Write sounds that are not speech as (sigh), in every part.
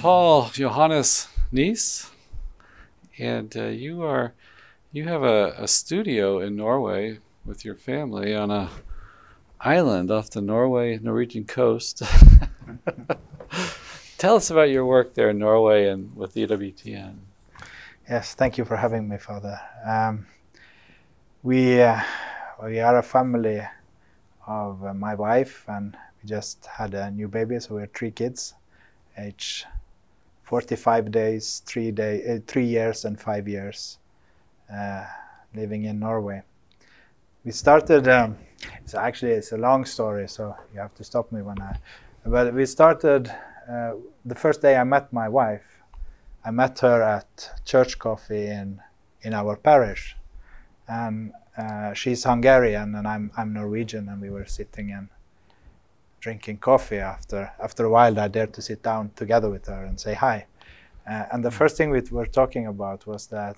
Paul Johannes Nies, and uh, you are you have a, a studio in Norway with your family on a island off the Norway Norwegian coast. (laughs) Tell us about your work there in Norway and with EWTN. Yes, thank you for having me, Father. Um, we uh, we are a family of uh, my wife, and we just had a new baby, so we have three kids, age 45 days, three day, uh, three years, and five years, uh, living in Norway. We started. Um, it's actually it's a long story, so you have to stop me when I. But we started uh, the first day I met my wife. I met her at church coffee in in our parish, and uh, she's Hungarian and I'm I'm Norwegian, and we were sitting and drinking coffee. After after a while, I dared to sit down together with her and say hi. Uh, and the first thing we were talking about was that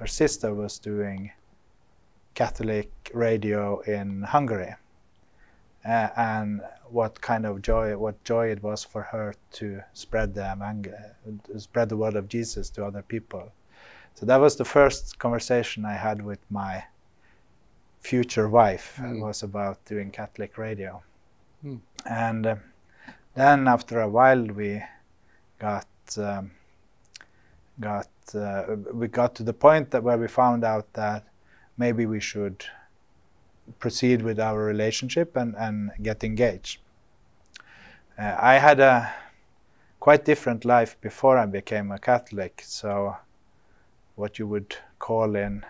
her sister was doing Catholic radio in Hungary, uh, and what kind of joy, what joy it was for her to spread the spread the word of Jesus to other people. So that was the first conversation I had with my future wife. Mm. It was about doing Catholic radio, mm. and uh, then after a while we got um, got uh, we got to the point that where we found out that maybe we should proceed with our relationship and, and get engaged. Uh, I had a quite different life before I became a Catholic. So, what you would call in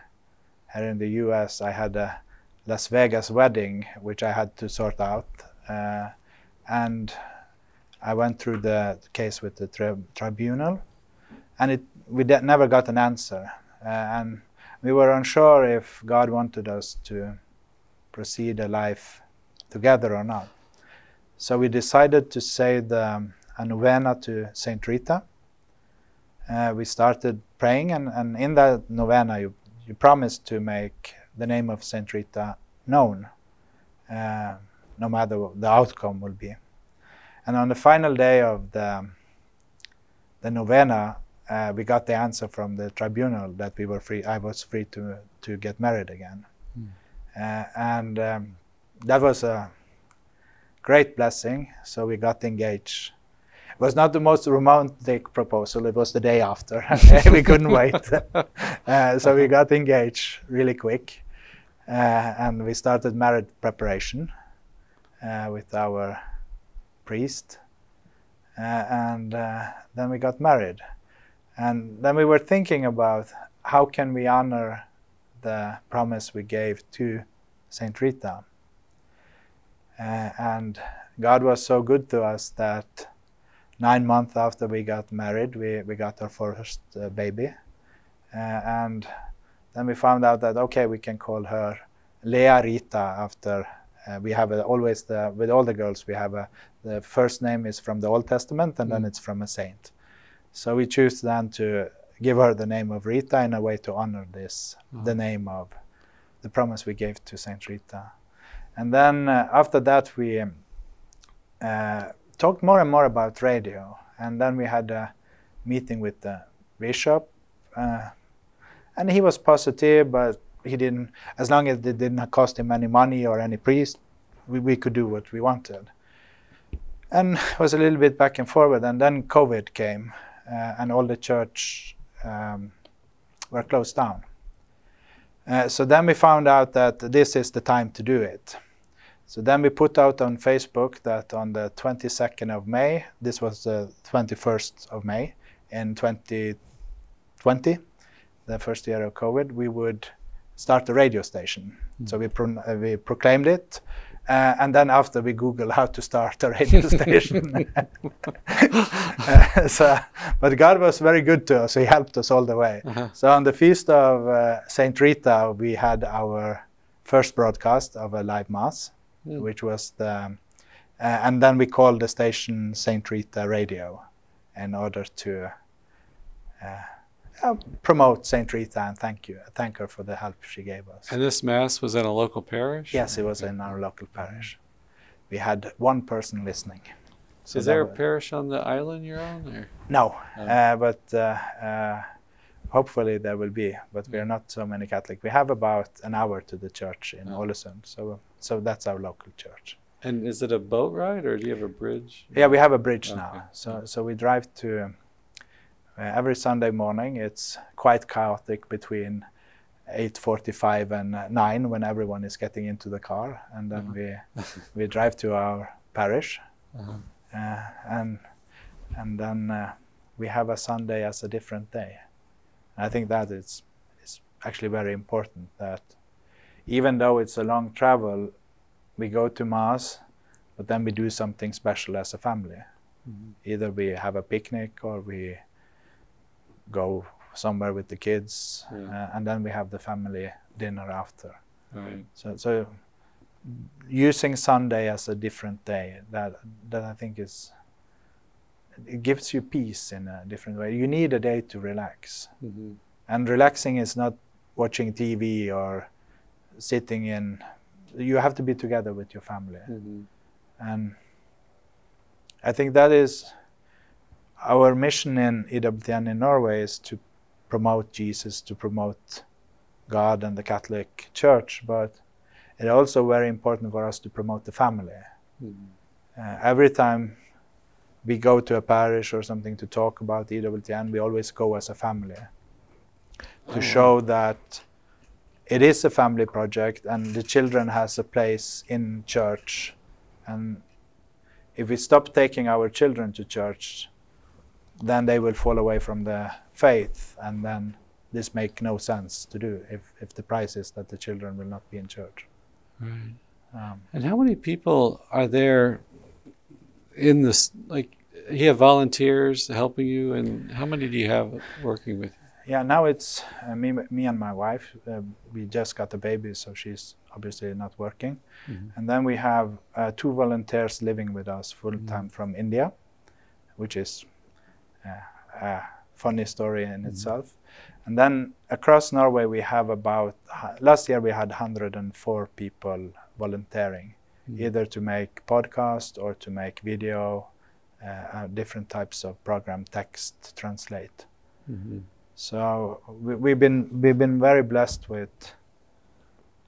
here in the U.S., I had a Las Vegas wedding, which I had to sort out, uh, and I went through the case with the tri- tribunal, and it we de- never got an answer, uh, and we were unsure if God wanted us to proceed a life together or not. So we decided to say the a novena to Saint Rita. Uh, we started praying, and, and in that novena, you, you promised to make the name of Saint Rita known, uh, no matter what the outcome will be. And on the final day of the the novena, uh, we got the answer from the tribunal that we were free. I was free to to get married again. Mm. Uh, and um, that was a great blessing. So we got engaged. It was not the most romantic proposal. It was the day after. (laughs) (laughs) we couldn't wait. Uh, so we got engaged really quick, uh, and we started marriage preparation uh, with our priest, uh, and then we got married. And then we were thinking about how can we honor the promise we gave to Saint Rita. Uh, and God was so good to us that nine months after we got married, we, we got our first uh, baby. Uh, and then we found out that, okay, we can call her Lea Rita after uh, we have a, always the, with all the girls, we have a, the first name is from the Old Testament and mm. then it's from a saint. So we choose then to give her the name of Rita in a way to honor this, mm. the name of the promise we gave to Saint Rita. And then uh, after that, we uh, talked more and more about radio. And then we had a meeting with the bishop, uh, and he was positive, but he didn't. As long as it didn't cost him any money or any priest, we, we could do what we wanted. And it was a little bit back and forward. And then COVID came, and all the church um, were closed down. Uh, so then we found out that this is the time to do it. So then we put out on Facebook that on the 22nd of May, this was the 21st of May in 2020, the first year of COVID, we would start a radio station. Mm. So we, pro- uh, we proclaimed it uh, and then after we Google how to start a radio (laughs) station. (laughs) (laughs) uh, so, but God was very good to us. He helped us all the way. Uh-huh. So on the feast of uh, Saint Rita, we had our first broadcast of a live mass, mm. which was the, uh, and then we called the station Saint Rita Radio, in order to uh, promote Saint Rita and thank you, thank her for the help she gave us. And this mass was in a local parish? Yes, it was in our local parish. We had one person listening. So Is there a that- parish on the island you're on? Or? No, Oh. uh, but uh, uh, hopefully there will be. But we are not so many Catholic. We have about an hour to the church in Oh. Ålesund, so so that's our local church. And is it a boat ride or do you have a bridge? Yeah, we have a bridge Okay. now. So so we drive to uh, every Sunday morning. It's quite chaotic between 8:45 and uh, 9 when everyone is getting into the car, and then Uh-huh. we (laughs) we drive to our parish, Uh-huh. uh, and and then uh, we have a Sunday as a different day. I think that is is actually very important. That even though it's a long travel, we go to mass, but then we do something special as a family. Mhm. Either we have a picnic or we go somewhere with the kids, Yeah. uh, and then we have the family dinner after. Right. So, so using Sunday as a different day, that that I think is it gives you peace in a different way. You need a day to relax, Mhm. and relaxing is not watching TV or sitting in. You have to be together with your family, Mhm. and I think that is our mission in EWTN in Norway is to promote Jesus, to promote God and the Catholic Church, but it's also very important for us to promote the family. Mhm. Uh, every time we go to a parish or something to talk about EWTN, we always go as a family to Oh, show that it is a family project and the children has a place in church and if we stop taking our children to church then they will fall away from the faith and then this make no sense to do if, if the price is that the children will not be in church Right. um, And how many people are there in this? Like, you have volunteers helping you, and how many do you have working with? you? yeah now it's uh, me, me and my wife uh, we just got a baby so she's obviously not working Mhm. and then we have uh, two volunteers living with us full Mm-hmm. time from india which is a funny story in itself and then across norway we have about last year we had 104 people volunteering Mhm. either to make podcast or to make video uh, uh, different types of program text translate Mhm. so we, we've been we've been very blessed with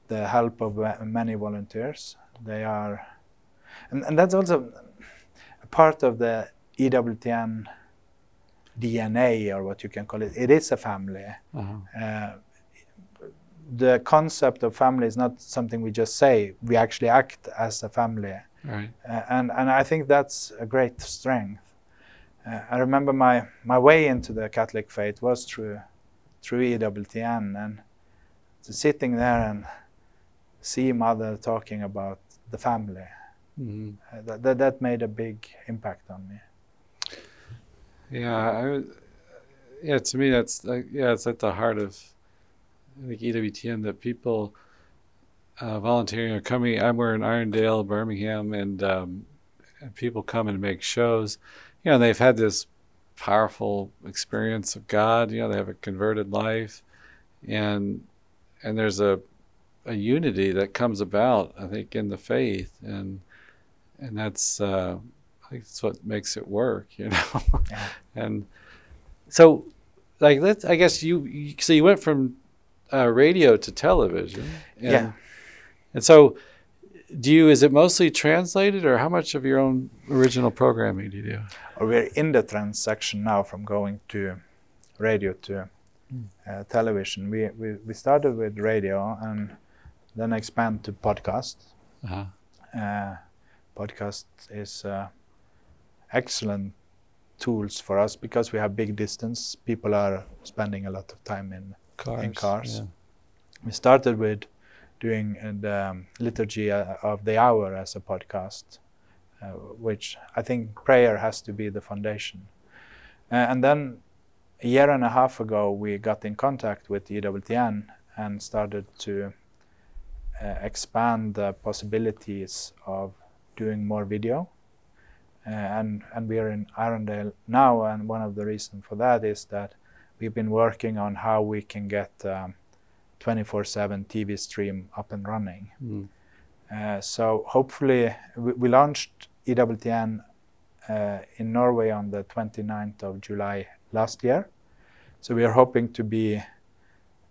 the help of many volunteers. They are, and, and that's also a part of the EWTN DNA or what you can call it. It is a family. Uh-huh. Uh, the concept of family is not something we just say. We actually act as a family. Right. Uh, and and I think that's a great strength. Uh, I remember my my way into the Catholic faith was through through EWTN and to sitting there and see mother talking about the family. Mhm. Uh, that, that that made a big impact on me. Yeah, I would, yeah. To me, that's like yeah, it's at the heart of I think EWTN that people uh, volunteering are coming. I'm we're in Irondale, Birmingham, and, um, and people come and make shows. You know, they've had this powerful experience of God. You know, they have a converted life, and and there's a a unity that comes about. I think in the faith, and and that's uh, I think that's what makes it work. You know. Yeah. (laughs) And so, like, let's. I guess you. you so you went from uh, radio to television. And, Yeah. And so, do you? Is it mostly translated, or how much of your own original programming do you do? We're in the transaction now from going to radio to Mm. uh, television. We, we we started with radio and then expand to podcast. Uh-huh. uh, podcast is uh, excellent tools for us because we have big distance. People are spending a lot of time in. Cars. cars. yeah. We started with doing the um, liturgy uh, of the hour as a podcast, uh, which I think prayer has to be the foundation. Uh, and then a year and a half ago, we got in contact with EWTN and started to uh, expand the possibilities of doing more video. Uh, and and we are in Irondale now, and one of the reasons for that is that we've been working on how we can get um, 24/7 TV stream up and running. Mm. Uh, so hopefully, we, we launched EWTN uh, in Norway on the 29th of July last year. So we are hoping to be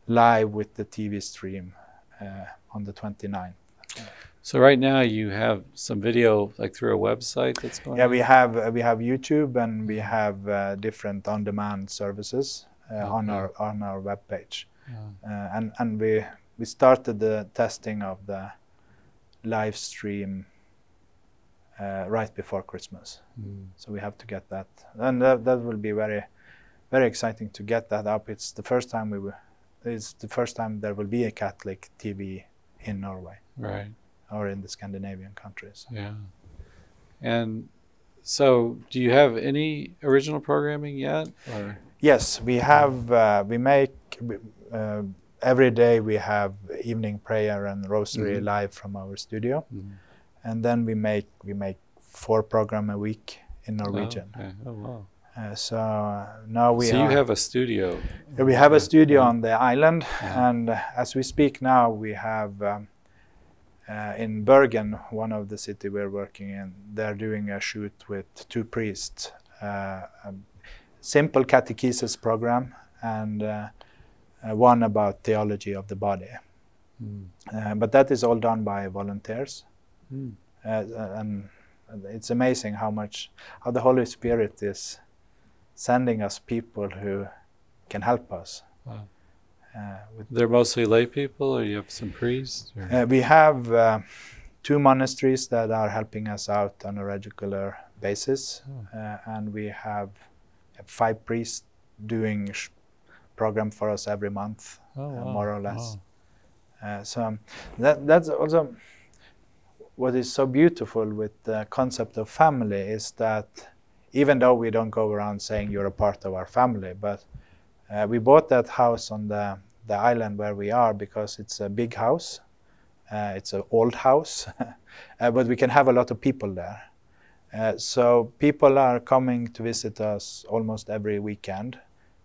live with the TV stream uh, on the 29th. So right now you have some video like through a website that's going. Yeah, on? we have uh, we have YouTube and we have uh, different on-demand services uh, on our on our webpage, Yeah. uh, and and we we started the testing of the live stream uh, right before Christmas. Mm. So we have to get that, and that, that will be very very exciting to get that up. It's the first time we will. It's the first time there will be a Catholic TV in Norway Right. Or in the Scandinavian countries. Yeah. And so, do you have any original programming yet? Or Yes, we have. Uh, we make uh, every day. We have evening prayer and rosary Mhm. live from our studio, Mm. and then we make we make four program a week in Norwegian. Oh, okay. oh wow. Uh, so uh, now we so are, you have a studio. we have a studio on the island, Yeah. and as we speak now, we have. Um, uh, in Bergen, one of the city we're working in, they're doing a shoot with two priests, uh, a simple catechesis program, and uh, uh, one about theology of the body. Mm. But that is all done by volunteers, Mm. and it's amazing how much how the Holy Spirit is sending us people who can help us. Wow. Uh, with They're mostly lay people, or you have some priests? Or? Uh, we have uh, two monasteries that are helping us out on a regular basis, Oh. uh, and we have five priests doing sh- program for us every month, oh, uh, wow. more or less. Wow. Uh, so um, that that's also what is so beautiful with the concept of family is that even though we don't go around saying you're a part of our family, but uh, we bought that house on the the island where we are because it's a big house. Uh, it's an old house, (laughs) uh, but we can have a lot of people there. Uh, so people are coming to visit us almost every weekend,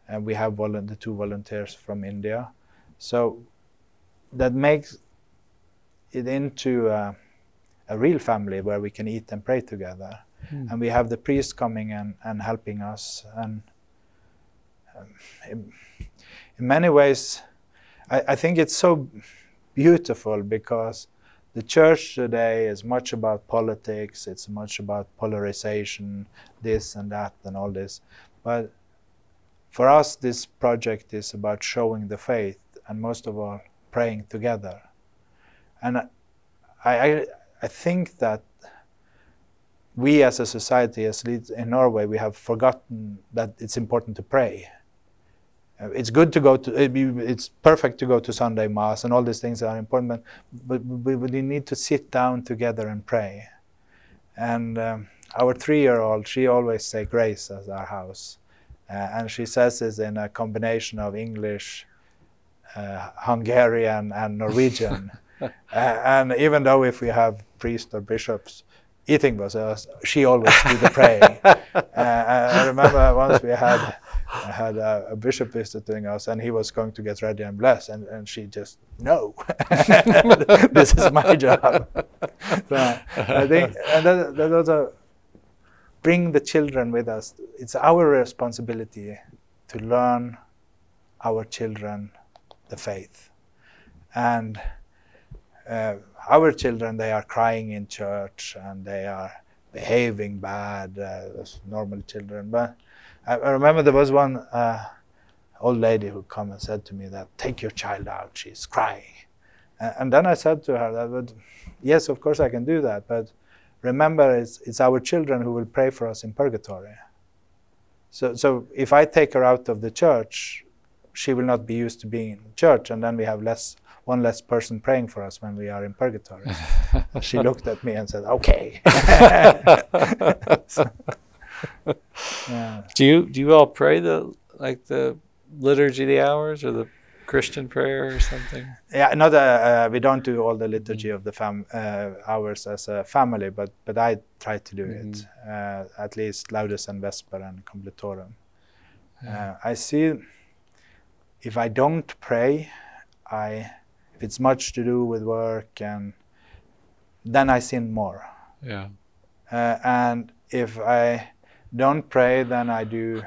and we have volun- the two volunteers from India. So that makes it into a, a real family where we can eat and pray together. Hmm. And we have the priest coming and, and helping us. And Um, in, in many ways, I, I think it's so beautiful because the church today is much about politics, it's much about polarization, this and that, and all this. But for us, this project is about showing the faith and most of all, praying together. And I, I, I think that we as a society, as in Norway, we have forgotten that it's important to pray. It's good to go to. It's perfect to go to Sunday mass, and all these things are important. But, but we, need to sit down together and pray. And um, our three-year-old, she always say grace at our house, uh, and she says this in a combination of English, uh, Hungarian, and Norwegian. (laughs) uh, and even though if we have priests or bishops eating with us, she always do the praying. (laughs) uh, I remember once we had I had a, a bishop visiting us, and he was going to get ready and bless, and, and she just no, (laughs) this is my (laughs) job. So I think, and that, that also bring the children with us. It's our responsibility to learn our children the faith, and uh, our children they are crying in church and they are behaving bad uh, as normal children, but I, I remember there was one uh, old lady who come and said to me that take your child out, she's crying. And, and then I said to her that, but, yes, of course I can do that, but remember it's, it's our children who will pray for us in purgatory. So, so if I take her out of the church, she will not be used to being in church, and then we have less one less person praying for us when we are in purgatory. (laughs) she looked at me and said, "Okay." (laughs) yeah. Do you do you all pray the like the liturgy of the hours or the Christian prayer or something? Yeah, not uh, uh, we don't do all the liturgy of the fam uh, hours as a family, but but I try to do it uh, at least Laudes and Vesper and Completorum. Uh, I see if I don't pray, I if it's much to do with work and then I sin more. Yeah. Uh, and if I don't pray, then I do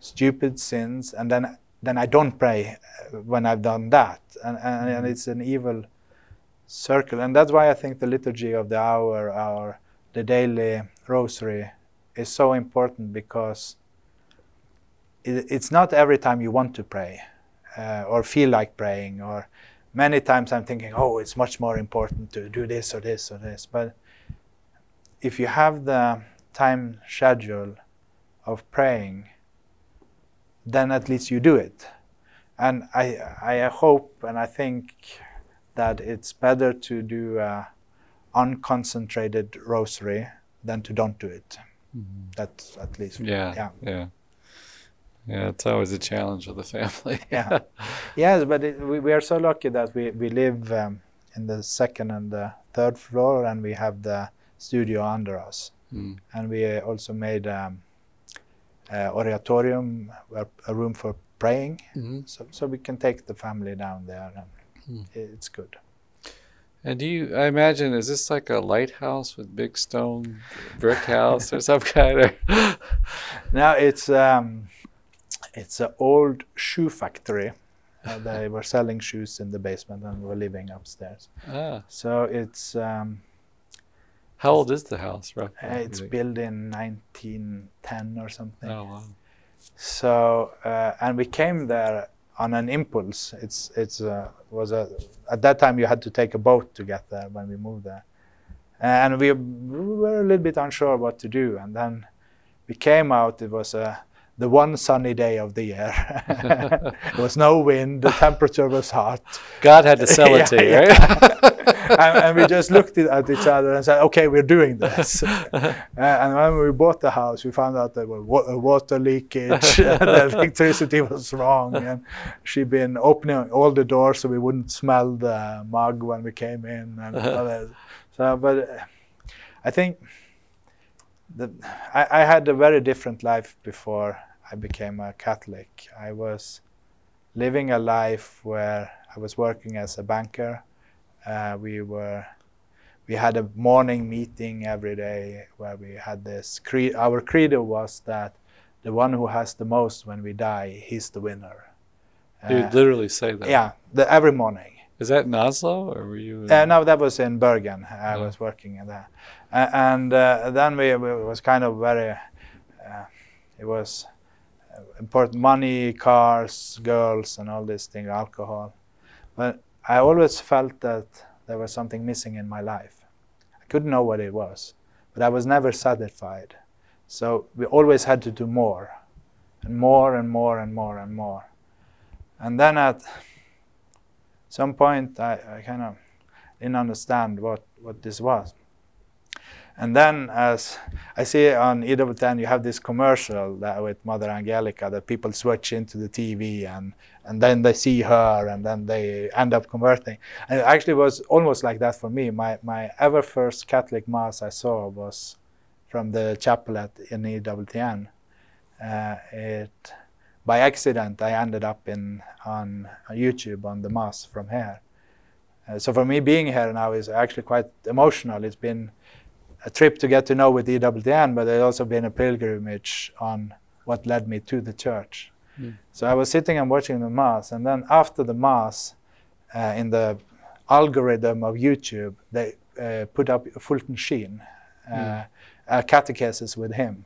stupid sins, and then then I don't pray uh, when I've done that, and, and, and it's an evil circle, and that's why I think the liturgy of the hour, or the daily rosary, is so important because it, it's not every time you want to pray uh, or feel like praying, or many times I'm thinking, oh, it's much more important to do this or this or this, but if you have the time schedule of praying then at least you do it. And I, I hope and I think that it's better to do a unconcentrated rosary than to don't do it. Mm-hmm. That's at least. Yeah. Yeah. Yeah. Yeah, it's always a challenge with the family. (laughs) yeah. (laughs) Yes, but it, we, we are so lucky that we, we live um, in the second and the third floor and we have the studio under us. Mm. And we also made um, uh, oratorium, a, a, room for praying. Mm-hmm. So, so we can take the family down there, and mm. it's good. And do you? I imagine is this like a lighthouse with big stone brick house or some kind of? (laughs) no, it's um, it's an old shoe factory. Uh, they were selling shoes in the basement and were living upstairs. Ah. So it's um, how old is the house, roughly? Uh, it's built in 1910 or something. Oh wow! So uh, and we came there on an impulse. It's it's uh, was a at that time you had to take a boat to get there when we moved there, and we, we were a little bit unsure what to do. And then we came out. It was a the one sunny day of the year. (laughs) there was no wind. The temperature was hot. God had to sell it (laughs) yeah, to you, right? (laughs) and, and, we just looked at each other and said, "Okay, we're doing this." (laughs) uh, and when we bought the house, we found out there was wa- water leakage. (laughs) the electricity was wrong, and she'd been opening all the doors so we wouldn't smell the mug when we came in. And uh-huh. so, but uh, I think the, I, I, had a very different life before I became a Catholic. I was living a life where I was working as a banker. Uh, we were we had a morning meeting every day where we had this cre- our credo was that the one who has the most when we die he's the winner you uh, literally say that yeah the, every morning is that in Oslo or were you? In... Uh, no, that was in Bergen. I oh. was working there, uh, and uh, then we, we, was kind of very. Uh, it was uh, important money, cars, girls, and all these things, alcohol. But I always felt that there was something missing in my life. I couldn't know what it was, but I was never satisfied. So we always had to do more, and more and more and more and more. And then at some point I, I kind of didn't understand what, what this was. And then, as I see on EWTN, you have this commercial with Mother Angelica that people switch into the TV and, and then they see her and then they end up converting. And it actually was almost like that for me. My, my ever first Catholic Mass I saw was from the chapel at in EWTN. Uh, it by accident, I ended up in on YouTube on the mass from here. Uh, so for me, being here now is actually quite emotional. It's been a trip to get to know with EWTN, but it's also been a pilgrimage on what led me to the church. Mm. So I was sitting and watching the mass, and then after the mass, uh, in the algorithm of YouTube, they uh, put up Fulton Sheen, mm. a catechesis with him,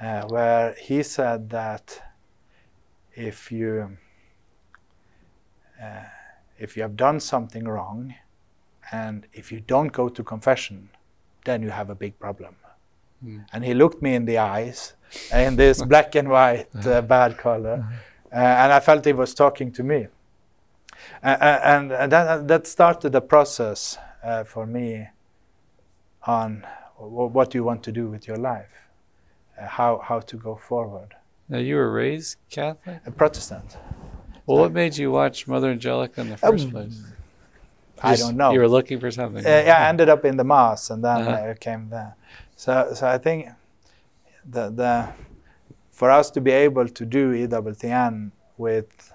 uh, where he said that if you uh, if you have done something wrong and if you don't go to confession then you have a big problem mm. and he looked me in the eyes in this (laughs) black and white uh, bad color uh, and i felt he was talking to me and, and that, that started the process uh, for me on what do you want to do with your life uh, how, how to go forward now, you were raised Catholic? A Protestant. Well, what made you watch Mother Angelica in the first um, place? I don't know. You were looking for something. Uh, yeah, I ended up in the mass, and then uh-huh. I came there. So, so I think the the for us to be able to do EWTN with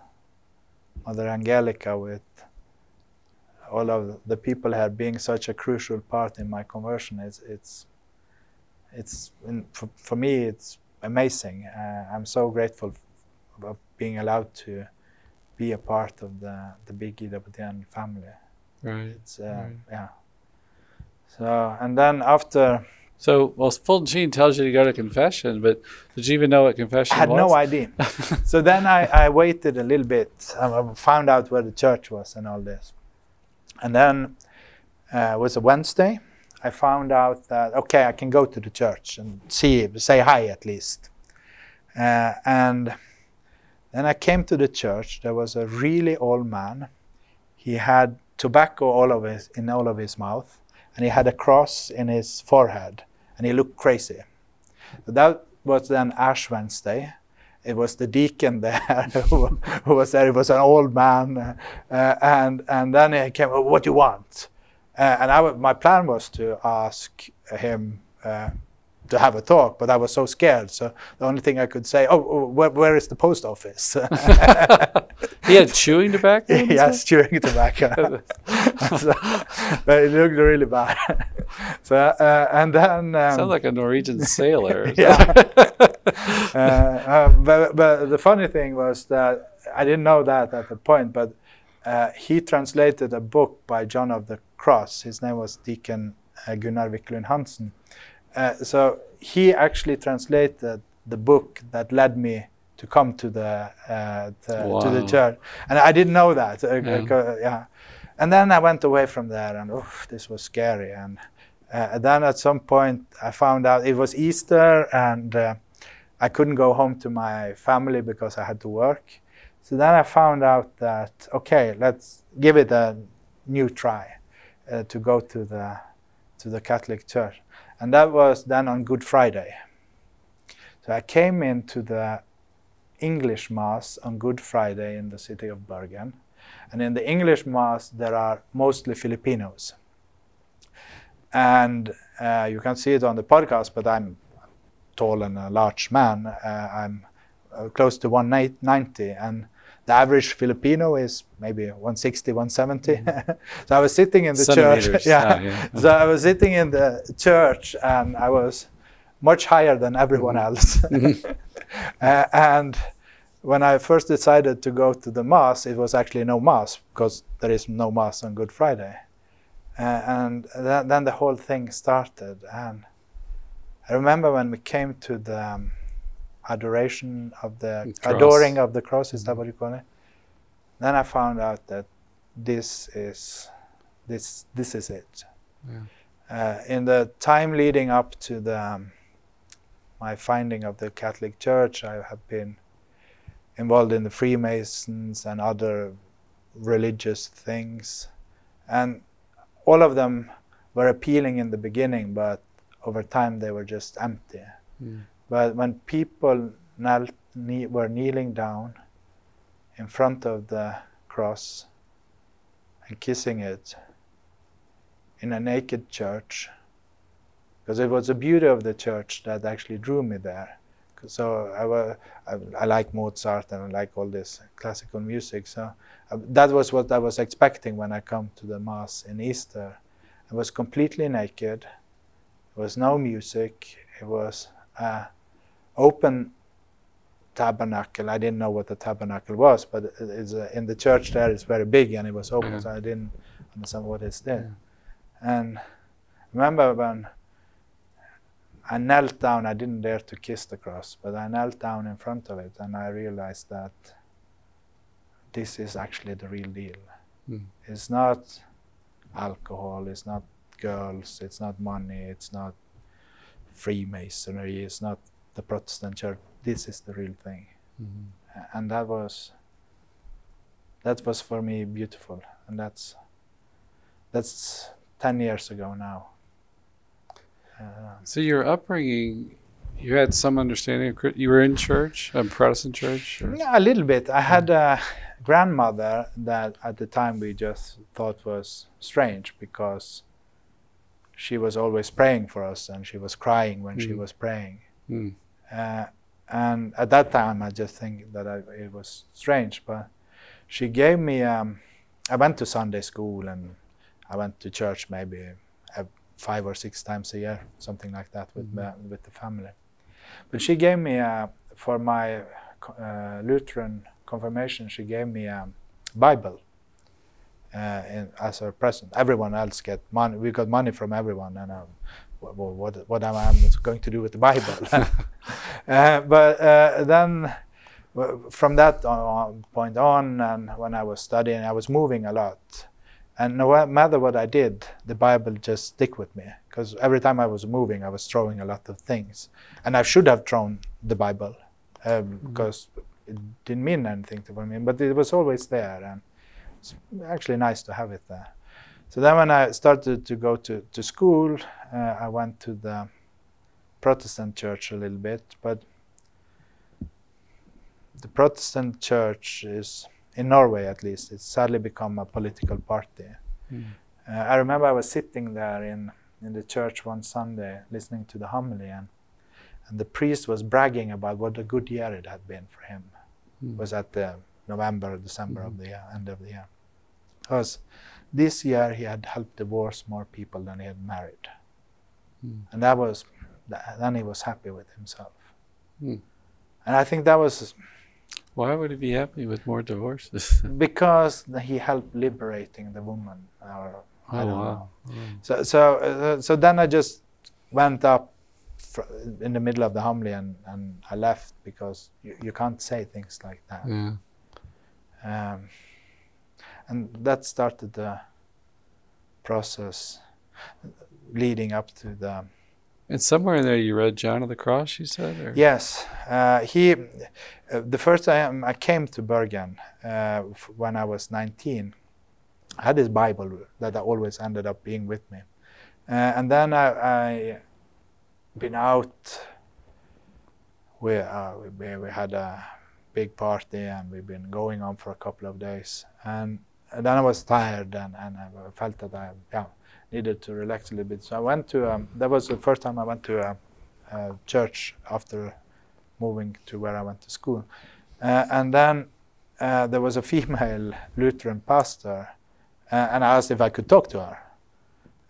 Mother Angelica, with all of the people here being such a crucial part in my conversion. It's it's it's for, for me it's amazing. Uh, I'm so grateful of being allowed to be a part of the the big EWTN family. Right. It's uh, right. yeah. So and then after So, well, Fulton Sheen tells you to go to confession, but did you even know what confession I had was? no idea. (laughs) so then I, I waited a little bit. I found out where the church was and all this. And then uh, it was a Wednesday. I found out that okay, I can go to the church and see, say hi at least. Uh, and then I came to the church. There was a really old man. He had tobacco all of his in all of his mouth, and he had a cross in his forehead, and he looked crazy. That was then Ash Wednesday. It was the deacon (laughs) there who, who was there. It was an old man, uh, and and then he came. "Oh, What do you want? Uh, and I, my plan was to ask him uh, to have a talk, but I was so scared. So the only thing I could say, oh, oh, where, where is the post office? (laughs) he had chewing tobacco. yes, chewing tobacco. (laughs) (laughs) so, but it looked really bad. so uh, and then um, Sounds like a Norwegian sailor. yeah. uh, uh, but, but the funny thing was that I didn't know that at the point, but uh, he translated a book by John of the Cross. His name was Deacon uh, Gunnar Wiklund Hansen. Uh, so he actually translated the book that led me to come to the uh, to, to the church, and I didn't know that. Uh, Yeah. yeah. And then I went away from there, and oof, this was scary. And uh, then at some point, I found out it was Easter, and uh, I couldn't go home to my family because I had to work. So then I found out that okay, let's give it a new try uh, to go to the to the Catholic Church, and that was then on Good Friday. So I came into the English Mass on Good Friday in the city of Bergen, and in the English Mass there are mostly Filipinos, and uh, you can see it on the podcast. But I'm tall and a large man. Uh, I'm uh, close to 190, and the average Filipino is maybe 160, 170. (laughs) so I was sitting in the church. (laughs) Yeah. Ah, yeah. So I was sitting in the church, and I was much higher than everyone else. (laughs) uh, and when I first decided to go to the mass, it was actually no mass because there is no mass on Good Friday. Uh, and th- then the whole thing started. And I remember when we came to the um, adoration of the Cross. adoring of the cross, is that what you call it? Then I found out that this is this this is it. Yeah. Uh, in the time leading up to the um, my finding of the Catholic Church, I have been involved in the Freemasons and other religious things, and all of them were appealing in the beginning, but over time they were just empty. Mm. But when people knelt, knee, were kneeling down in front of the cross and kissing it in a naked church, because it was the beauty of the church that actually drew me there. So I, wa- I, I like Mozart and I like all this classical music. So uh, that was what I was expecting when I come to the mass in Easter. I was completely naked. There was no music. It was uh, open tabernacle. I didn't know what the tabernacle was, but it's uh, in the church there. It's very big and it was open, Yeah. so I didn't understand what is there. And remember when I knelt down, I didn't dare to kiss the cross, but I knelt down in front of it, and I realized that this is actually the real deal. Mm. It's not alcohol, it's not girls, it's not money, it's not Freemasonry, it's not the Protestant church. This is the real thing. Mhm. And that was that was for me beautiful. And that's that's ten years ago now. Uh, So your upbringing, you had some understanding of you were in church, a Protestant church. Or? Yeah, a little bit. I had a grandmother that at the time we just thought was strange because she was always praying for us and she was crying when she Mhm. was praying. Mm. Uh, and at that time, I just think that I, it was strange. But she gave me um, I went to Sunday school and I went to church maybe uh, five or six times a year, something like that, with Mhm. the, with the family. But she gave me uh, for my uh, Lutheran confirmation. She gave me a Bible uh, in, as a present. Everyone else get money. We got money from everyone, and um, what, what, what am I going to do with the Bible? (laughs) (laughs) uh, but uh, then from that on, point on, and when I was studying, I was moving a lot. And no matter what I did, the Bible just stick with me because every time I was moving, I was throwing a lot of things, and I should have thrown the Bible um, because it didn't mean anything to me, but it was always there, and it's actually nice to have it there. So then, when I started to go to to school, uh, I went to the Protestant church a little bit, but the Protestant church is in Norway at least, it's sadly become a political party. Mm. Uh, I remember I was sitting there in, in the church one Sunday listening to the homily, and, and the priest was bragging about what a good year it had been for him. Mm. It was at the November, December of Mhm. the year, end of the year. Because this year he had helped divorce more people than he had married. Mm. And that was, then he was happy with himself. Mm. And I think that was Why would he be happy with more divorces? (laughs) because he helped liberating the woman. Or, I oh don't know. wow. Mm. So so uh, so then I just went up fr- in the middle of the homily and, and I left because you, you can't say things like that. Yeah. Um, and that started the process leading up to the And somewhere in there, you read John of the Cross. You said, or? yes uh, he uh, the first time I came to Bergen uh, when I was 19 I had this Bible that I always ended up being with me uh, and then I, I been out we, uh, we we had a big party and we've been going on for a couple of days and then I was tired and, and I felt that I yeah, needed to relax a little bit. So I went to um, that was the first time I went to a, a church after moving to where I went to school. Uh, and then uh, there was a (laughs) female Lutheran pastor uh, and I asked if I could talk to her.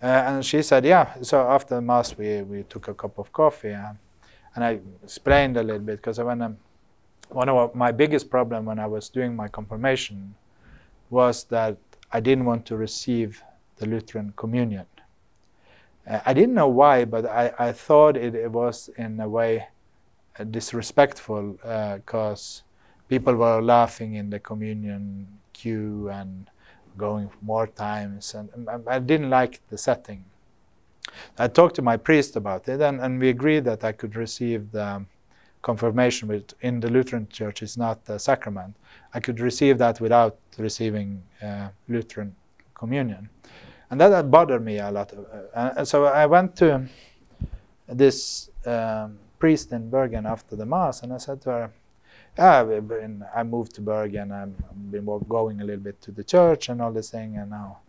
Uh, and she said yeah. So after mass we, we took a cup of coffee and, and I explained a little bit because when I'm one of my biggest problem when I was doing my confirmation was that I didn't want to receive the Lutheran communion. Uh, I didn't know why, but I, I thought it, it was in a way uh, disrespectful because people were laughing in the communion queue and going more times, and, and I didn't like the setting. I talked to my priest about it, and, and we agreed that I could receive the confirmation with, in the Lutheran Church is not a sacrament. I could receive that without receiving uh, Lutheran communion, and that bothered me a lot. Uh, and so I went to this um, priest in Bergen after the mass, and I said to her, "Yeah, I've been, I moved to Bergen. I've been going a little bit to the church and all this thing, and now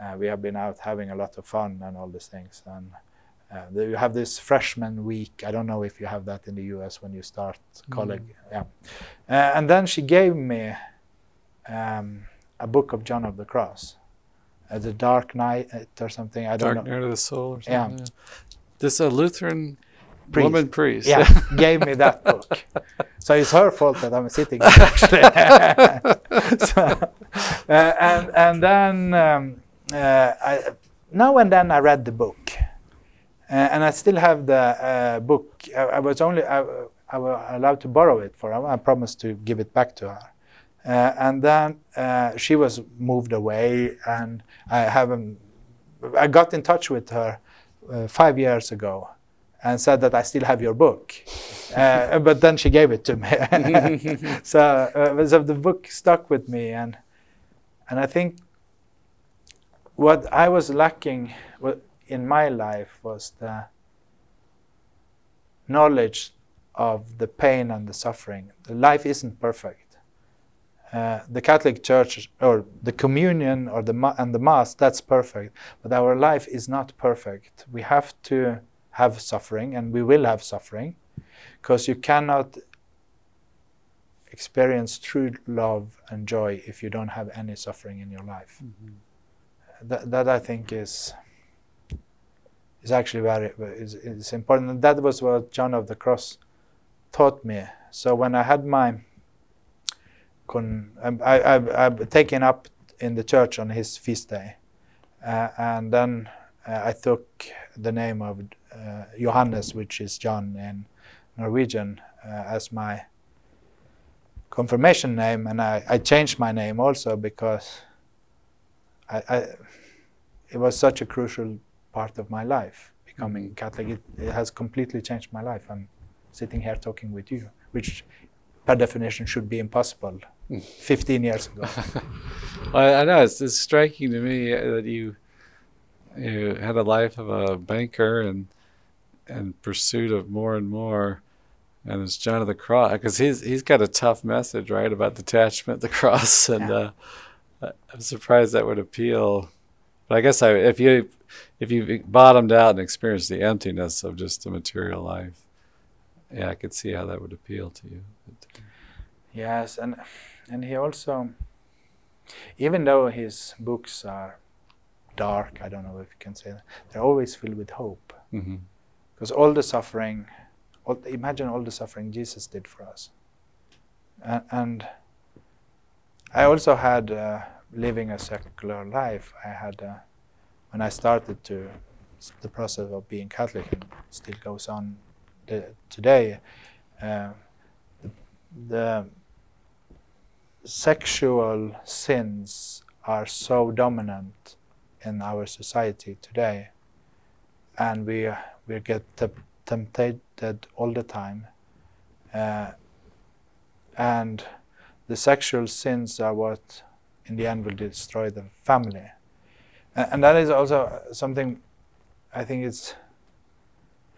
uh, we have been out having a lot of fun and all these things." And uh, you have this freshman week. I don't know if you have that in the U.S. when you start college. Yeah, uh, and then she gave me um, a book of John of the Cross, uh, the Dark Night or something. I don't Dark know. Night of the Soul or something. Yeah. This a Lutheran Priest. woman priest. Yeah, (laughs) gave me that book. So it's her fault that I'm sitting here actually. (laughs) (laughs) so, uh, and and then um, uh, I, now and then I read the book, uh, and I still have the uh, book. I, I was only I, I was allowed to borrow it for her. I promised to give it back to her. Uh, and then uh, she was moved away, and I haven't. I got in touch with her uh, five years ago, and said that I still have your book. (laughs) Uh, but then she gave it to me. (laughs) (laughs) so, uh, so the book stuck with me, and and I think what I was lacking in my life was the knowledge of the pain and the suffering. The life isn't perfect. Uh, the Catholic Church or the communion or the ma- and the mass that's perfect, but our life is not perfect. We have to have suffering, and we will have suffering, because you cannot experience true love and joy if you don't have any suffering in your life. Mm-hmm. That, that I think is is actually very is, is important. And that was what John of the Cross taught me. So when I had my con, I, I, I taken up in the church on his feast day, uh, and then uh, I took the name of uh, Johannes, which is John in Norwegian, uh, as my confirmation name, and I, I changed my name also because I, I, it was such a crucial part of my life. Becoming Mm-hmm. Catholic, it, it has completely changed my life. I'm sitting here talking with you, which per definition should be impossible Mm. 15 years ago. (laughs) Well, I know it's, it's striking to me that you you had a life of a banker and and pursuit of more and more, and it's John of the Cross because he's he's got a tough message right about detachment, the (laughs) cross, and Yeah. uh, I'm surprised that would appeal. But I guess I, if you if you bottomed out and experienced the emptiness of just the material life, yeah, I could see how that would appeal to you. Yes, and and he also, even though his books are dark, I don't know if you can say that, they're always filled with hope. Because all the suffering, all, imagine all the suffering Jesus did for us. And, and I also had, uh, living a secular life, I had, uh, when I started to, the process of being Catholic and still goes on the, today, uh, the, the sexual sins are so dominant in our society today. And we we get temp- tempted all the time uh, and the sexual sins are what in the end will destroy the family. And that is also something i think it's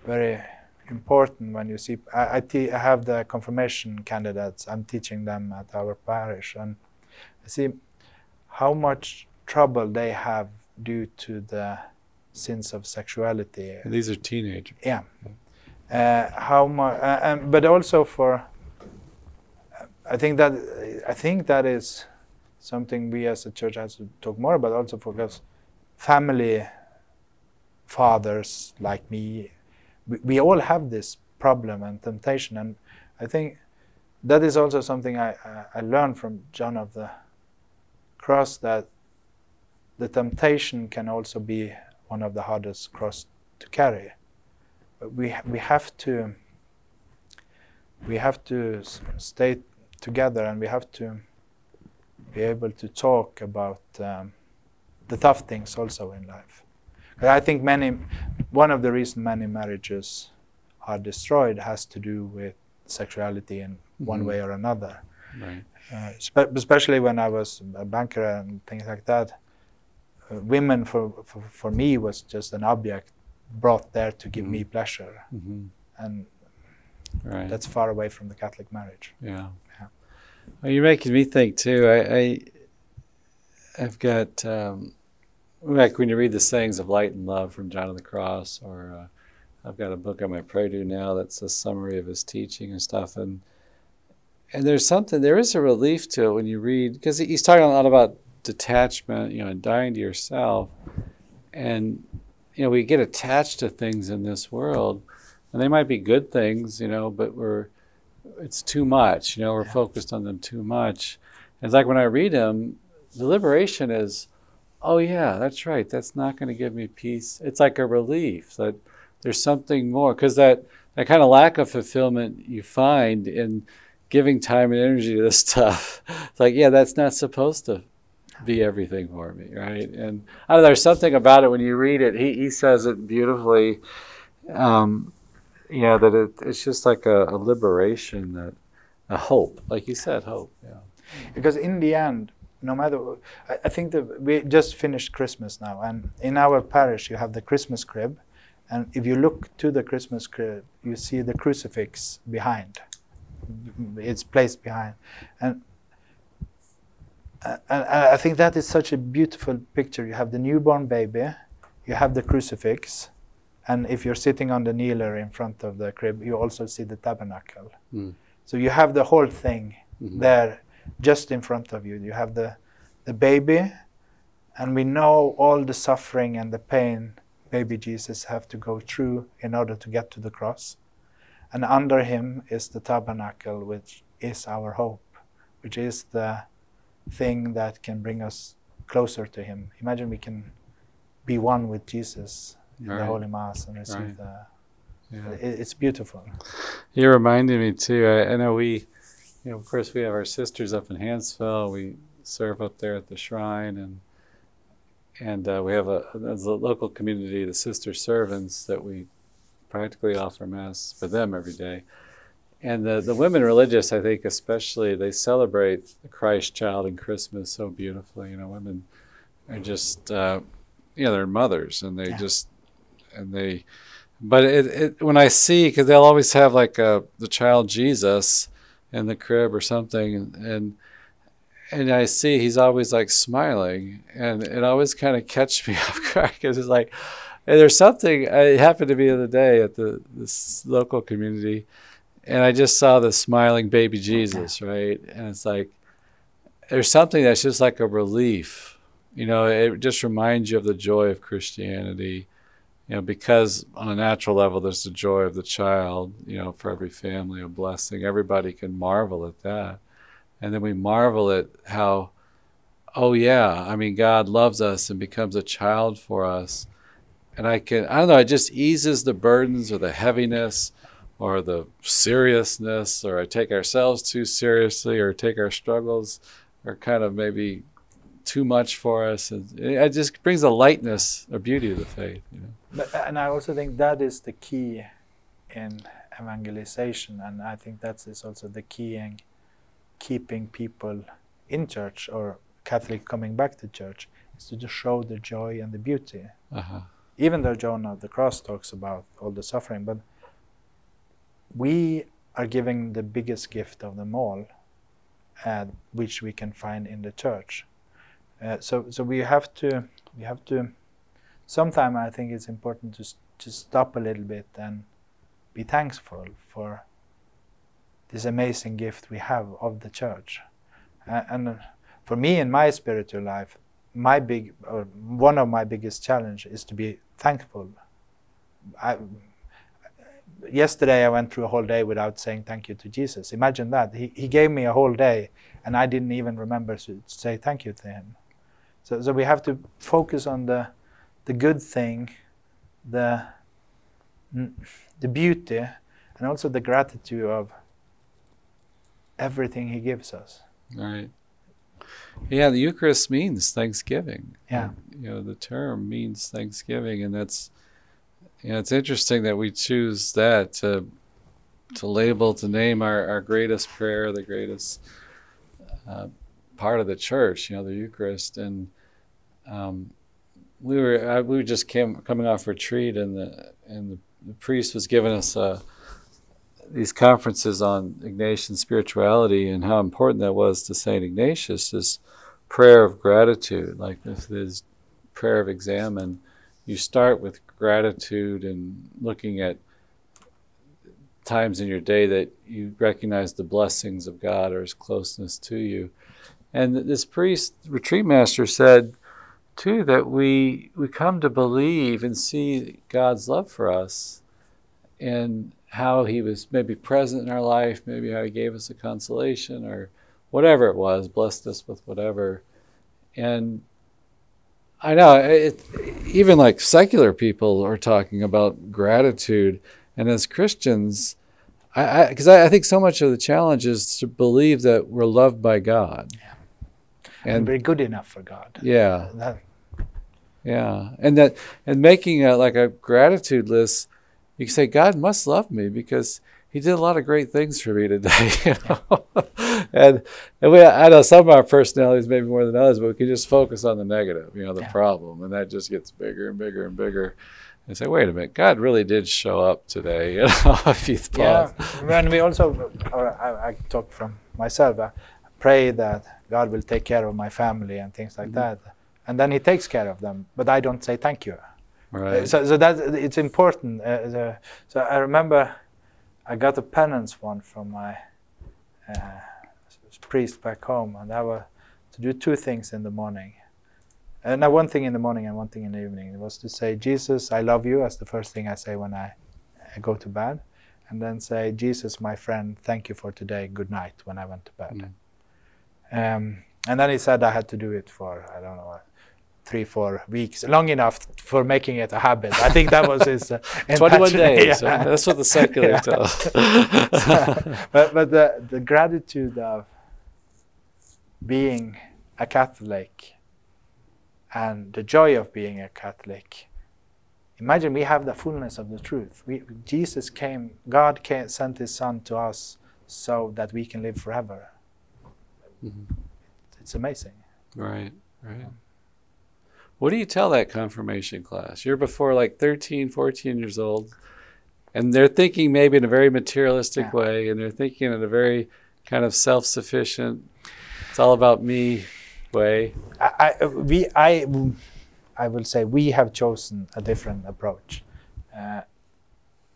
very important when you see I, I, te- I have the confirmation candidates. I'm teaching them at our parish. And i see how much trouble they have due to the sins of sexuality. And these are teenagers. yeah. Uh, how much uh, um, but also for i think that i think that is something we as a church has to talk more about also because family fathers like me we, we all have this problem and temptation. And i think that is also something i i, I learned from john of the cross that the temptation can also be one of the hardest cross to carry. But we we have to we have to stay together and we have to be able to talk about um, the tough things also in life. I think many one of the reasons many marriages are destroyed has to do with sexuality in one Mhm. way or another. Right. Uh, spe- especially when I was a banker and things like that, uh, women for, for for me was just an object brought there to give me pleasure, hmm and Right. that's far away from the Catholic marriage. Yeah. Yeah. Well, you're making me think too. I, I I've got um, like when you read the sayings of light and love from John of the Cross, or uh, I've got a book on my prie-dieu now that's a summary of his teaching and stuff, and and there's something there is a relief to it when you read because he's talking a lot about detachment, you know, and dying to yourself, and you know we get attached to things in this world, and they might be good things, you know, but we're it's too much. You know, we're Yeah. focused on them too much. It's like when I read them, the liberation is, oh yeah, that's right. That's not going to give me peace. It's like a relief that there's something more because that that kind of lack of fulfillment you find in giving time and energy to this (laughs) stuff. It's like yeah, that's not supposed to be everything for me, right? And I don't know, there's something about it when you read it. He he says it beautifully. Um, yeah, that it, it's just like a, a liberation, that a hope, like you said, hope. Yeah. because in the end no matter I, I think that we just finished christmas now and in our parish you have the christmas crib and if you look to the christmas crib you see the crucifix behind it's placed behind and uh, and I think that is such a beautiful picture. You have the newborn baby, you have the crucifix, and if you're sitting on the kneeler in front of the crib, you also see the tabernacle. Mm. So you have the whole thing mm-hmm. there just in front of you. You have the, the baby, and we know all the suffering and the pain baby Jesus have to go through in order to get to the cross. And under him is the tabernacle, which is our hope, which is the thing that can bring us closer to him. Imagine we can be one with Jesus right. the Holy Mass and receive right. the. Yeah. it's beautiful. You reminded me too. I, I, know we, you know, of course, we have our sisters up in Hansville. We serve up there at the shrine, and and uh, we have a a local community, the sister servants that we practically offer mass for them every day. And the, the women religious, I think, especially, they celebrate the Christ child and Christmas so beautifully. You know, women are just, uh, you know, they're mothers and they yeah. just, and they, but it, it when I see, because they'll always have like a, uh, the child Jesus in the crib or something, and, and and I see he's always like smiling, and it always kind of catches me (laughs) off guard because it's like, there's something. It happened to me the other day at the this local community, and I just saw the smiling baby Jesus, right? And it's like, there's something that's just like a relief. You know, it just reminds you of the joy of Christianity. You know, because on a natural level, there's the joy of the child. You know, for every family, a blessing. Everybody can marvel at that and then we marvel at how oh yeah i mean god loves us and becomes a child for us and i can i don't know it just eases the burdens or the heaviness or the seriousness or i take ourselves too seriously or take our struggles or kind of maybe too much for us it just brings a lightness a beauty to the faith you know but, and i also think that is the key in evangelization and i think that is also the key in keeping people in church or Catholic coming back to church is to just show the joy and the beauty. Uh-huh. Even though John of the Cross talks about all the suffering, but we are giving the biggest gift of them all, uh, which we can find in the church. Uh, so, so we have to, we have to. Sometimes I think it's important to to stop a little bit and be thankful for this amazing gift we have of the church. And for me in my spiritual life, my big or one of my biggest challenge is to be thankful. I, yesterday I went through a whole day without saying thank you to Jesus. Imagine that. He, he gave me a whole day and I didn't even remember to say thank you to him. So, so we have to focus on the, the good thing, the, the beauty, and also the gratitude of everything He gives us. Right. Yeah, the Eucharist means Thanksgiving. Yeah. You know, the term means Thanksgiving, and that's, you know, it's interesting that we choose that to, to label, to name our, our greatest prayer, the greatest uh, part of the church, you know, the Eucharist. And um, we were, I, we just came coming off retreat, and the and the, the priest was giving us a these conferences on Ignatian spirituality and how important that was to Saint Ignatius This prayer of gratitude. Like this, there's prayer of examen, you start with gratitude and looking at times in your day that you recognize the blessings of God or His closeness to you. And this priest, retreat master, said too that we we come to believe and see God's love for us, and how he was maybe present in our life, maybe how he gave us a consolation or whatever it was, blessed us with whatever. And I know it, even like secular people are talking about gratitude, and as Christians, I because I, I, I, think so much of the challenge is to believe that we're loved by God, yeah. and, and we're good enough for God. Yeah, that. Yeah, and that and making a, like a gratitude list you can say God must love me because He did a lot of great things for me today. (laughs) You know? and and we, I know some of our personalities maybe more than others, but we can just focus on the negative, you know, the yeah. problem, and that just gets bigger and bigger and bigger. And say, wait a minute, God really did show up today. (laughs) You know, (laughs) if you yeah, and we also, I, I talk from myself. I pray that God will take care of my family and things like mm-hmm. that, and then He takes care of them. But I don't say thank you. Right. So, so that it's important. Uh, the, so I remember I got a penance one from my uh, priest back home, and I was to do two things in the morning. And uh, one thing in the morning and one thing in the evening. It was to say, Jesus, I love you, as the first thing I say when I, I go to bed. And then say, Jesus, my friend, thank you for today. Good night when I went to bed. Mm. Um, and then he said I had to do it for, I don't know, three, four weeks, long enough for making it a habit. I think that was his. Uh, (laughs) 21 days. (laughs) Yeah. That's what the secular yeah. tells. (laughs) but but the, the gratitude of being a Catholic and the joy of being a Catholic. Imagine we have the fullness of the truth. We, Jesus came, God came, sent His Son to us so that we can live forever. Mm-hmm. It's amazing. Right, right. What do you tell that confirmation class? You're before like 13, 14 years old, and they're thinking maybe in a very materialistic yeah. way, and they're thinking in a very kind of self sufficient, it's all about me way. I, I, we, I, I will say we have chosen a different approach. Uh,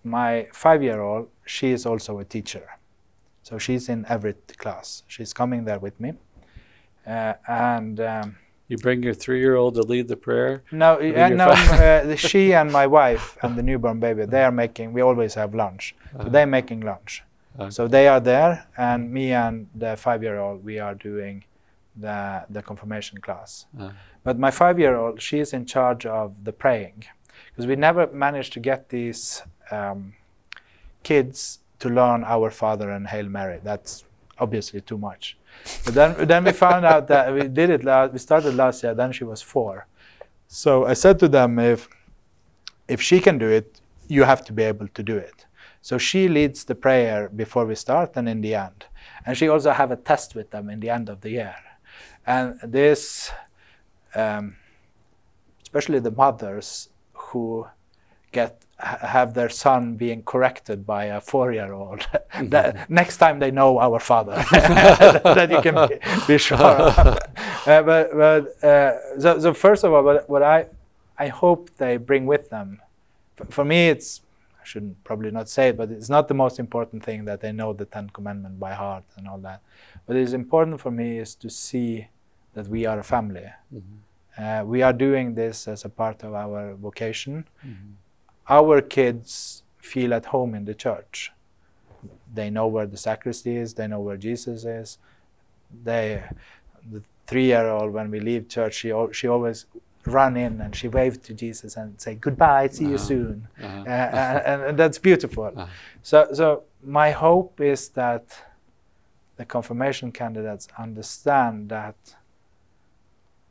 my five year old, she is also a teacher. So she's in every class. She's coming there with me. Uh, and um, you bring your three-year-old to lead the prayer. No, uh, no. (laughs) uh, she and my wife and the newborn baby, they are making. We always have lunch, uh-huh. they're making lunch. Uh-huh. So they are there, and me and the five-year-old, we are doing the the confirmation class. Uh-huh. But my five-year-old, she is in charge of the praying, because we never managed to get these um, kids to learn Our Father and Hail Mary. That's obviously too much. But then, then we found out that we did it last, we started last year, then she was four. So I said to them, if, if she can do it, you have to be able to do it. So she leads the prayer before we start and in the end. And she also have a test with them in the end of the year. And this, um, especially the mothers who get have their son being corrected by a four-year-old. (laughs) mm-hmm. next time they know our father, (laughs) (laughs) that you can be, be sure. uh, but but uh, so, so, first of all, what, what I I hope they bring with them. For me, it's I shouldn't probably not say it, but it's not the most important thing that they know the Ten Commandments by heart and all that. What is important for me is to see that we are a family. Mm-hmm. Uh, we are doing this as a part of our vocation. Mm-hmm our kids feel at home in the church. They know where the sacristy is, they know where Jesus is. They, the three-year-old, when we leave church, she, she always run in and she waved to Jesus and say goodbye, see uh-huh. you soon, uh-huh. uh, and, and, that's beautiful. Uh-huh. So, so my hope is that the confirmation candidates understand that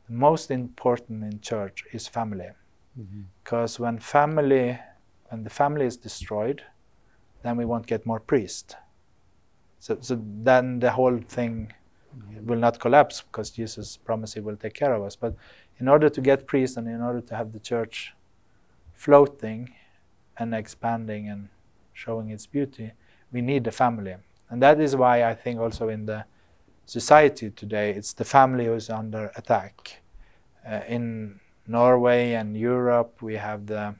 the most important in church is family. Because when family, when the family is destroyed, then we won't get more priests. So, so then the whole thing will not collapse because Jesus promised He will take care of us. But in order to get priests and in order to have the church floating and expanding and showing its beauty, we need the family. And that is why I think also in the society today, it's the family who is under attack. Uh, in Norway and Europe, we have the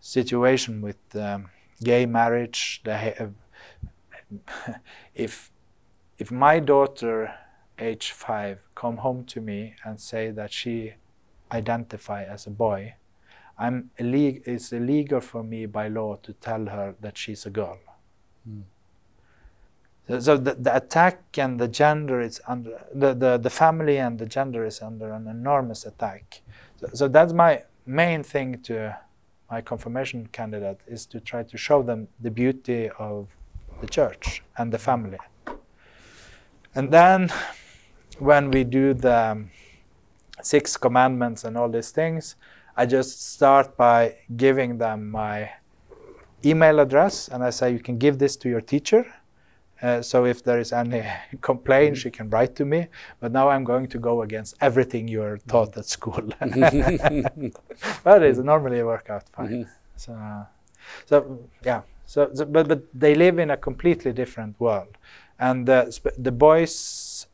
situation with um, gay marriage. (laughs) if if my daughter, age five, come home to me and say that she identify as a boy, I'm illeg- it's illegal for me by law to tell her that she's a girl. Mm. So the, the attack and the gender is under the, the, the family and the gender is under an enormous attack. So, so that's my main thing to my confirmation candidate is to try to show them the beauty of the church and the family. And then when we do the six commandments and all these things, I just start by giving them my email address and I say you can give this to your teacher uh, so if there is any (laughs) complaint, she can write to me. But now I'm going to go against everything you're taught at school. (laughs) (laughs) but it's normally work out fine. Mm-hmm. So, so yeah. So, so, but but they live in a completely different world, and the the boys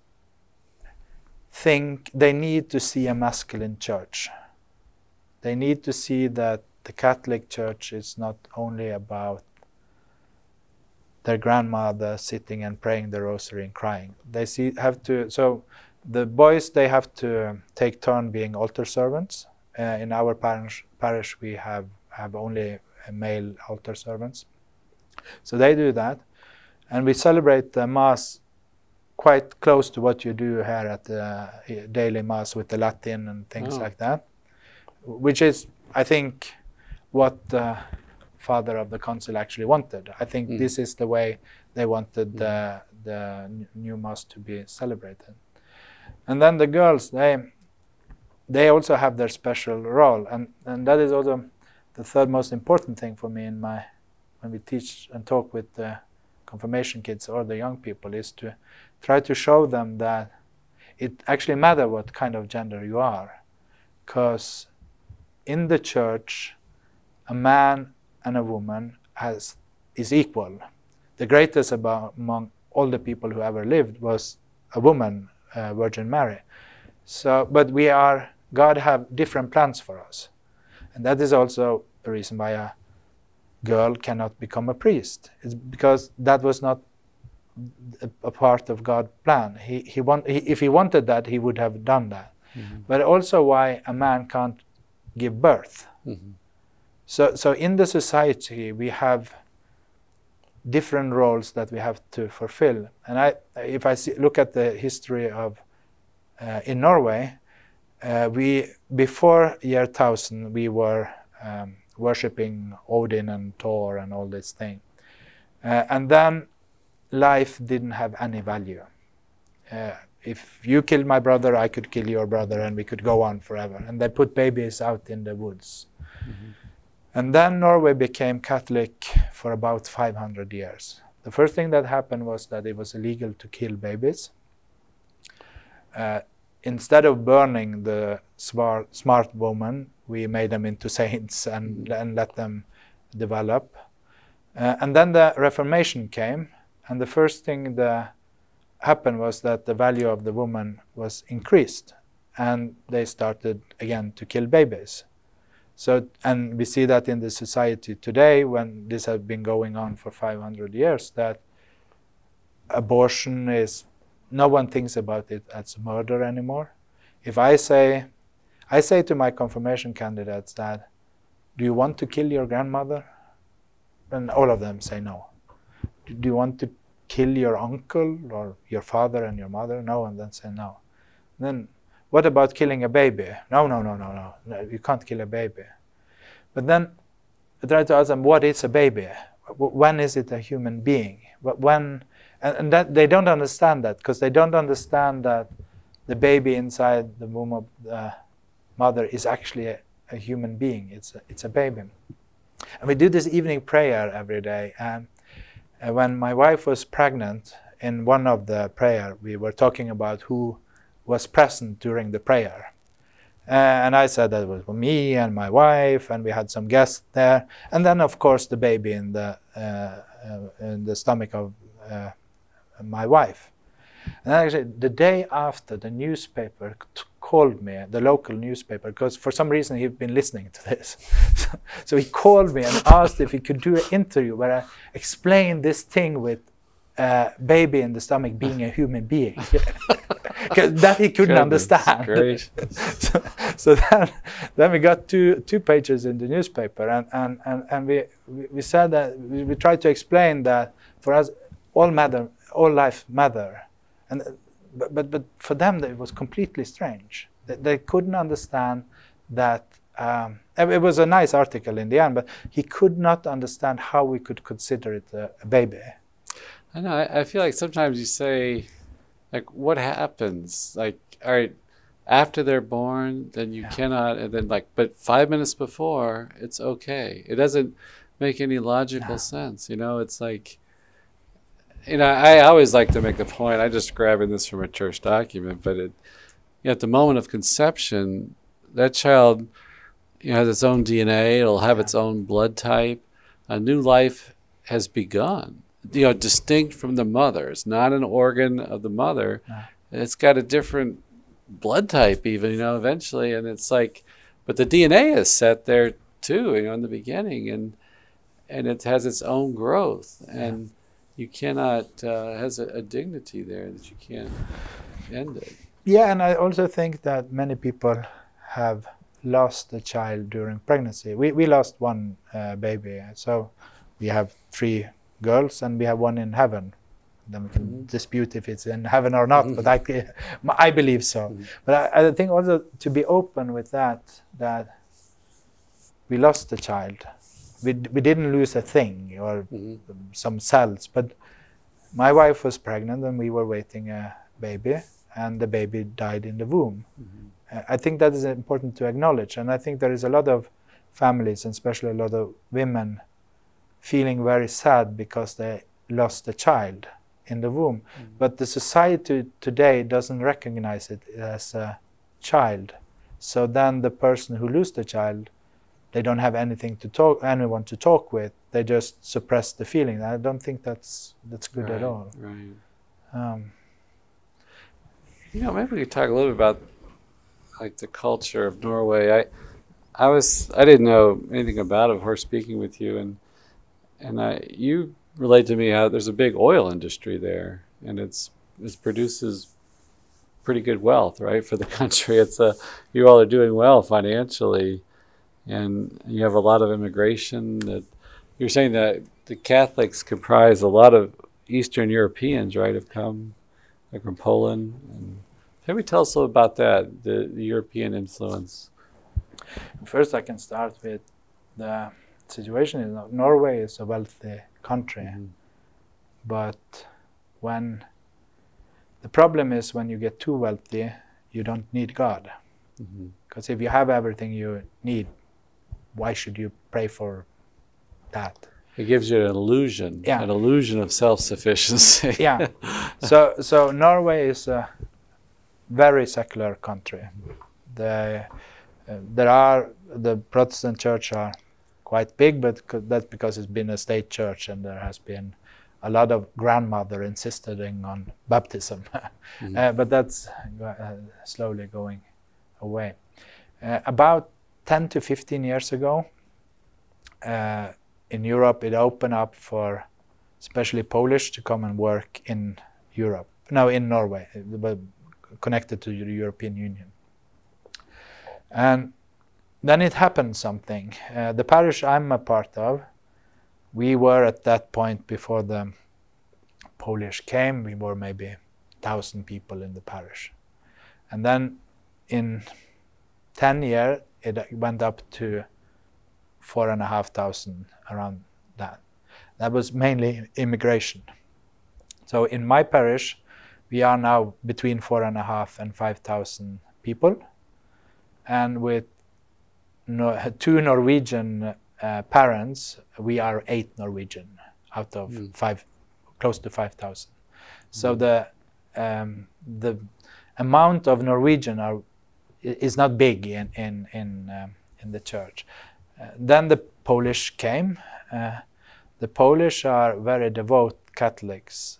think they need to see a masculine church. They need to see that the Catholic Church is not only about their grandmother sitting and praying the rosary and crying. They see have to so the boys they have to take turn being altar servants. Uh, in our parish, parish we have have only male altar servants, so they do that, and we celebrate the mass quite close to what you do here at the daily mass with the Latin and things Oh. like that, which is I think what the father of the council actually wanted. I think Mm. this is the way they wanted the the new mass to be celebrated. And then the girls, they they also have their special role, and and that is also the third most important thing for me in my when we teach and talk with the confirmation kids or the young people is to try to show them that it actually matter what kind of gender you are, because in the church, a man and a woman has is equal. The greatest about, among all the people who ever lived was a woman, uh, Virgin Mary. So, but we are God have different plans for us, and that is also the reason why a girl cannot become a priest. It's because that was not a, a part of God's plan. He he want he, if he wanted that, he would have done that. Mhm. But also why a man can't give birth. Mhm. So, so in the society, we have different roles that we have to fulfill. And I, if I see, look at the history of uh, in Norway, uh, we before year thousand we were um, worshiping Odin and Thor and all this thing, uh, and then life didn't have any value. Uh, if you killed my brother, I could kill your brother, and we could go on forever. And they put babies out in the woods. And then Norway became Catholic for about 500 years. The first thing that happened was that it was illegal to kill babies. Uh, instead of burning the smart, smart woman, we made them into saints and, and let them develop. Uh, and then the Reformation came, and the first thing that happened was that the value of the woman was increased, and they started again to kill babies. So, and we see that in the society today, when this has been going on for 500 years, that abortion is no one thinks about it as murder anymore. If I say, I say to my confirmation candidates that, do you want to kill your grandmother? And all of them say no. Do you want to kill your uncle or your father and your mother? No, and then say no. Then what about killing a baby? No, no, no, no, no. no you can't kill a baby. But then I try to ask them, what is a baby? When is it a human being? When, and, and that they don't understand that because they don't understand that the baby inside the womb of the mother is actually a, a human being. It's a, it's a baby. And we do this evening prayer every day. And uh, when my wife was pregnant, in one of the prayer, we were talking about who was present during the prayer. And I said that was me and my wife, and we had some guests there, and then of course the baby in the uh, uh, in the stomach of uh, my wife. And actually, the day after, the newspaper called me, the local newspaper, because for some reason he'd been listening to this. so, (laughs) so he called me and asked if he could do an interview where I explained this thing with uh, baby in the stomach being a human being. (laughs) that he couldn't understand. (laughs) so, so then, then we got two two pages in the newspaper, and and and, and we, we we said that we, we tried to explain that for us all matter, all life matter, and but but, but for them it was completely strange. They, they couldn't understand that. Um, it was a nice article in the end, but he could not understand how we could consider it a, a baby. I know. I, I feel like sometimes you say, like, what happens? Like, all right, after they're born, then you Yeah. cannot, and then like, but five minutes before, it's okay. It doesn't make any logical No. sense. You know, it's like, you know, I always like to make the point. I just grabbing this from a church document, but it, you know, at the moment of conception, that child, you know, has its own DNA. It'll have Yeah. its own blood type. A new life has begun. You know, distinct from the mother. It's not an organ of the mother. No. It's got a different blood type, even. You know, eventually, and it's like, but the DNA is set there too. You know, in the beginning, and and it has its own growth and you cannot uh, has a, a dignity there that you can't end it. Yeah, and I also think that many people have lost a child during pregnancy. We we lost one uh, baby, so we have three girls, and we have one in heaven. Then we can Mhm. dispute if it's in heaven or not, but I, (laughs) I believe so. Mhm. But I, I think also to be open with that, that we lost a child. We, we didn't lose a thing or Mhm. some cells, but my wife was pregnant and we were waiting a baby, and the baby died in the womb. Mhm. Uh, I think that is important to acknowledge, and I think there is a lot of families, and especially a lot of women, feeling very sad because they lost a child in the womb. But the society today doesn't recognize it as a child. So then the person who loses the child, they don't have anything to talk, anyone to talk with. They just suppress the feeling. I don't think that's that's good right, at all. Right. Um, You know, maybe we could talk a little bit about like the culture of Norway. I, I was I didn't know anything about it before speaking with you, and and I you relate to me how there's a big oil industry there, and it's it produces pretty good wealth, right, for the (laughs) country. It's a you all are doing well financially, and you have a lot of immigration. That you're saying that the Catholics comprise a lot of Eastern Europeans, right, have come like from Poland. And maybe tell us a little about that, the, the European influence. First, I can start with the situation. In Norway is a wealthy country, Mhm. but when the problem is when you get too wealthy, you don't need God. Because if you have everything you need, why should you pray for that? It gives you an illusion, Yeah. an illusion of self-sufficiency. (laughs) Yeah. (laughs) so, so Norway is a very secular country. The, uh, there are the Protestant church are quite big, but that's because it's been a state church and there has been a lot of grandmother insisting on baptism. Mhm. (laughs) uh, but that's uh, slowly going away. Uh, about 10 to 15 years ago, uh, in Europe, it opened up for especially Polish to come and work in Europe. No, in Norway, uh, but connected to the European Union. And then it happened something. Uh, the parish I'm a part of, we were at that point before the Polish came, we were maybe thousand people in the parish, and then in ten years it went up to four and a half thousand around that. That was mainly immigration. So in my parish, we are now between four and a half and five thousand people, and with no, two Norwegian uh, parents, we are eight Norwegian out of Mm. five, close to five thousand. So the um, the amount of Norwegian are is not big in in in um, in the church. Uh, then the Polish came. Uh, the Polish are very devout Catholics.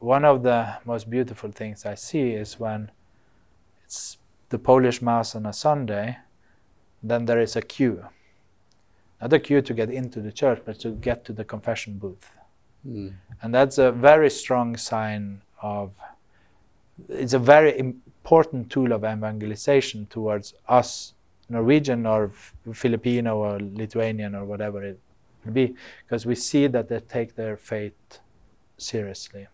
One of the most beautiful things I see is when it's the Polish Mass on a Sunday, then there is a queue. Not a queue to get into the church, but to get to the confession booth. Mm. And that's a very strong sign of, it's a very important tool of evangelization towards us, Norwegian or Filipino or Lithuanian or whatever it be, because we see that they take their faith seriously.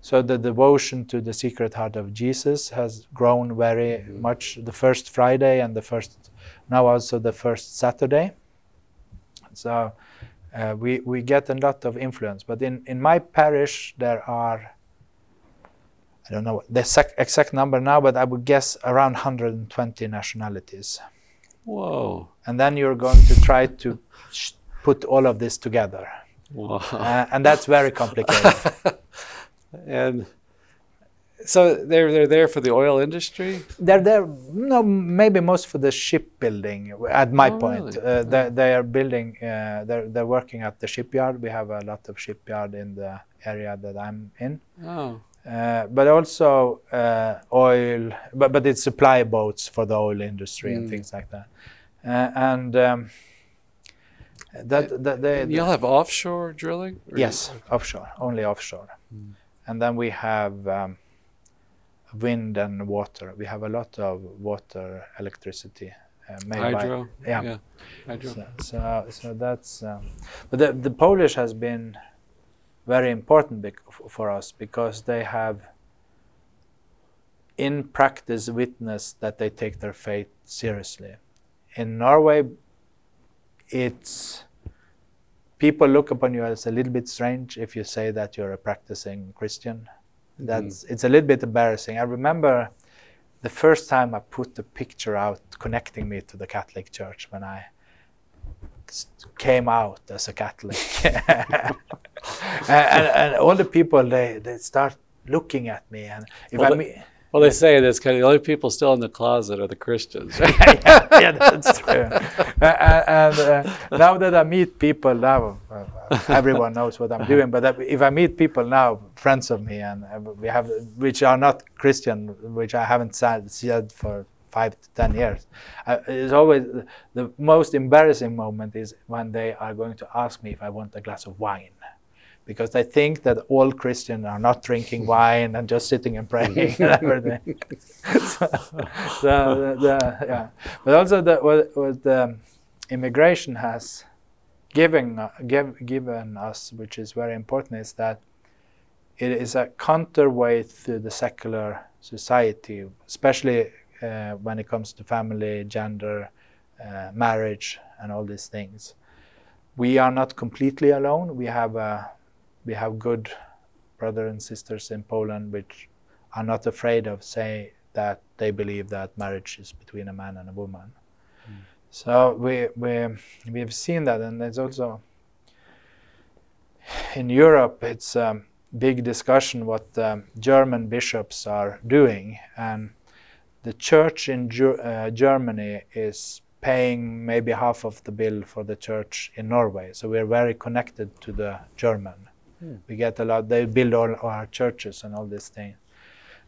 So the devotion to the Sacred Heart of Jesus has grown very Mhm. much the first Friday and the first, now also the first Saturday. So uh, we, we get a lot of influence. But in, in my parish, there are, I don't know the exact, exact number now, but I would guess around 120 nationalities. Whoa. And then you're going to try to sh- put all of this together. Wow. Uh, and that's very complicated. (laughs) and so they're they're there for the oil industry. they're there, no, maybe most for the shipbuilding. At my Oh, point, really? uh, they, they are building. Uh, they're they're working at the shipyard. We have a lot of shipyard in the area that I'm in. Oh. Uh, but also uh, oil, but, but it's supply boats for the oil industry and Mm. things like that. Uh, and um, That, that they, You'll have offshore drilling? Yes, offshore, only offshore. Mm. And then we have um, wind and water. We have a lot of water electricity uh, made by. Hydro? Yeah. Hydro. So, so, so that's. Um, but the, the Polish has been very important bec- for us because they have, in practice, witnessed that they take their faith seriously. In Norway, it's people look upon you as a little bit strange if you say that you're a practicing Christian. Mm. That's it's a little bit embarrassing. I remember the first time I put the picture out connecting me to the Catholic Church when I came out as a Catholic, (laughs) and, and, and all the people they, they start looking at me, and if Well, I meet, Well, they say this because the only people still in the closet are the Christians. (laughs) yeah, yeah, that's true. And uh, now that I meet people now, uh, everyone knows what I'm doing. But if I meet people now, friends of me, and uh, we have, which are not Christian, which I haven't said, said for five to ten years, uh, it's always the most embarrassing moment is when they are going to ask me if I want a glass of wine. Because they think that all Christians are not drinking (laughs) wine and just sitting and praying and (laughs) everything. (laughs) so, the, the, yeah. But also the, what, what the immigration has given, uh, give, given us, which is very important, is that it is a counterweight to the secular society, especially uh, when it comes to family, gender, uh, marriage, and all these things. We are not completely alone. We have a we have good brothers and sisters in Poland which are not afraid of saying that they believe that marriage is between a man and a woman. So we we we've seen that, and there's also in Europe it's a big discussion what um, German bishops are doing, and the church in uh, Germany is paying maybe half of the bill for the church in Norway. So we're very connected to the German. We get a lot. They build all our churches and all these things,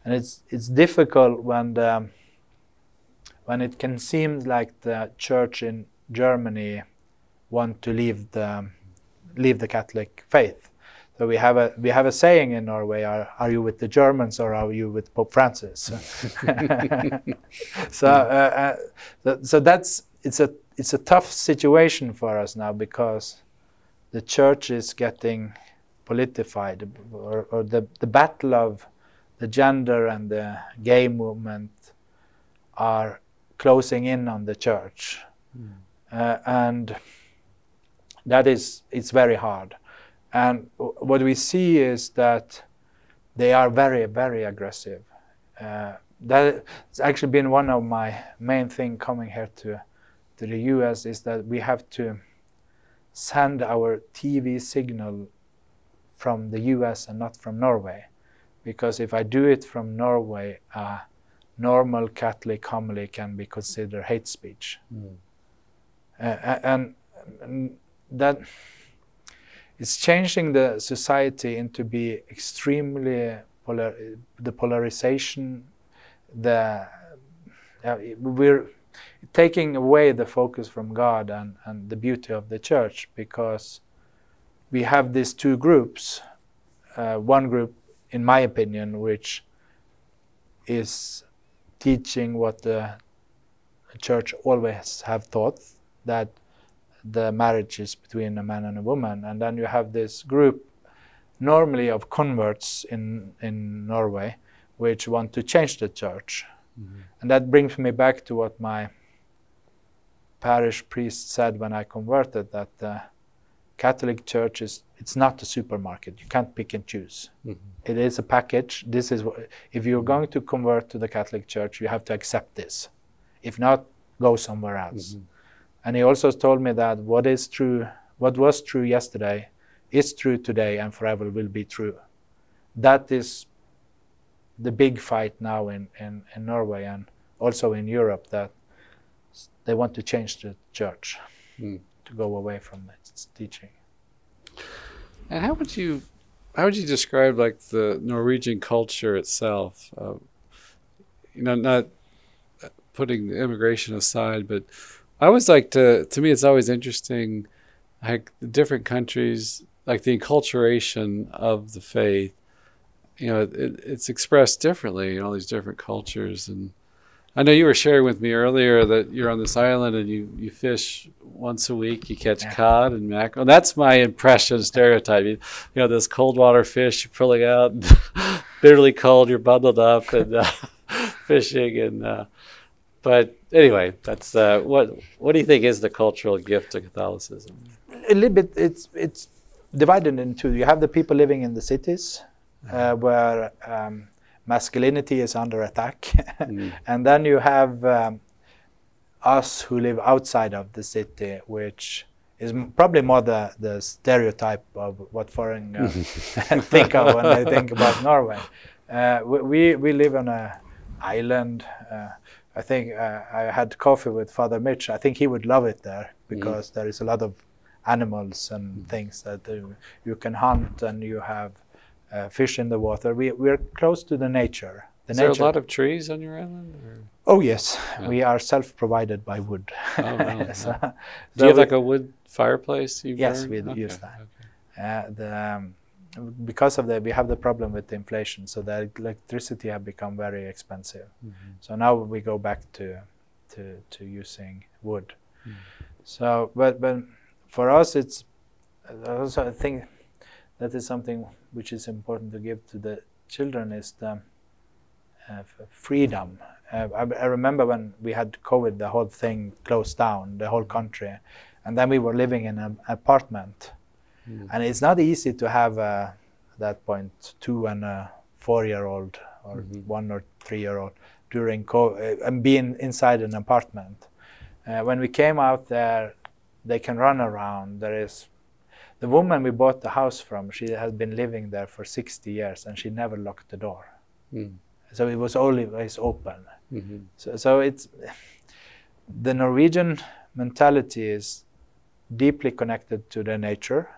and it's it's difficult when the when it can seem like the church in Germany want to leave the leave the Catholic faith. So we have a we have a saying in Norway: "Are are you with the Germans or are you with Pope Francis?" (laughs) so uh, uh, so that's it's a it's a tough situation for us now because the church is getting politified, or, or the the battle of the gender and the gay movement are closing in on the church, uh, and that is it's very hard. And w- what we see is that they are very very aggressive. Uh, that's actually been one of my main thing coming here to to the U.S. is that we have to send our TV signal from the U.S. and not from Norway, because if I do it from Norway, a normal Catholic homily can be considered hate speech, uh, and, and that it's changing the society into be extremely polar, the polarization, the uh, we're taking away the focus from God and, and the beauty of the church because we have these two groups. Uh, one group, in my opinion, which is teaching what the church always have taught that the marriage is between a man and a woman, and then you have this group, normally of converts in in Norway, which want to change the church, and that brings me back to what my parish priest said when I converted that the Catholic Church is it's not a supermarket. You can't pick and choose. Mhm. It is a package. This is if you're going to convert to the Catholic Church, you have to accept this. If not, go somewhere else. Mhm. And he also told me that what is true, what was true yesterday, is true today and forever will be true. That is the big fight now in, in, in Norway and also in Europe that they want to change the church Mm. To go away from its teaching. And how would you how would you describe like the Norwegian culture itself? Uh, you know, not putting the immigration aside, but I always like to. To me, it's always interesting like the different countries, like the enculturation of the faith, you know, it, it's expressed differently in all these different cultures. And I know you were sharing with me earlier that you're on this island and you, you fish once a week. You catch Yeah. cod and mackerel. That's my impression, stereotype. You, you know, this cold water fish you're pulling out, (laughs) bitterly cold. You're bundled up (laughs) and uh, (laughs) fishing. And uh, but anyway, that's uh, what. What do you think is the cultural gift of Catholicism? a little bit it's it's divided into you have the people living in the cities uh, where um, masculinity is under attack (laughs) Mm. and then you have um, us who live outside of the city which is m- probably more the, the stereotype of what foreign uh, (laughs) (laughs) think of when they think about Norway. Uh, we, we live on a island. Uh, I think uh, I had coffee with Father Mitch. I think he would love it there because there is a lot of animals and things that uh, you can hunt and you have uh, fish in the water. We we're close to the nature. The Is there a lot of trees on your island? Or? oh yes, Yeah. we are self-provided by wood. Oh, really? (laughs) So- Do you have like a wood fireplace? You Yes, burn? we Okay, use that. okay. Uh, the, um, because of that, we have the problem with the inflation, so the electricity have become very expensive. Mhm. So now we go back to to, to using wood. Mm. So, but but for us, it's uh, also I think that is something which is important to give to the children is the uh, freedom. Uh, I, I remember when we had COVID, the whole thing closed down, the whole country, and then we were living in an apartment Mm. and it's not easy to have uh, at that point two and a four-year-old or Mhm. one or three-year-old during COVID uh, and being inside an apartment. Uh, when we came out there, they can run around. There is the woman we bought the house from. She has been living there for 60 years, and she never locked the door. Mm. So it was always open. Mhm. So, so it's the Norwegian mentality is deeply connected to the nature.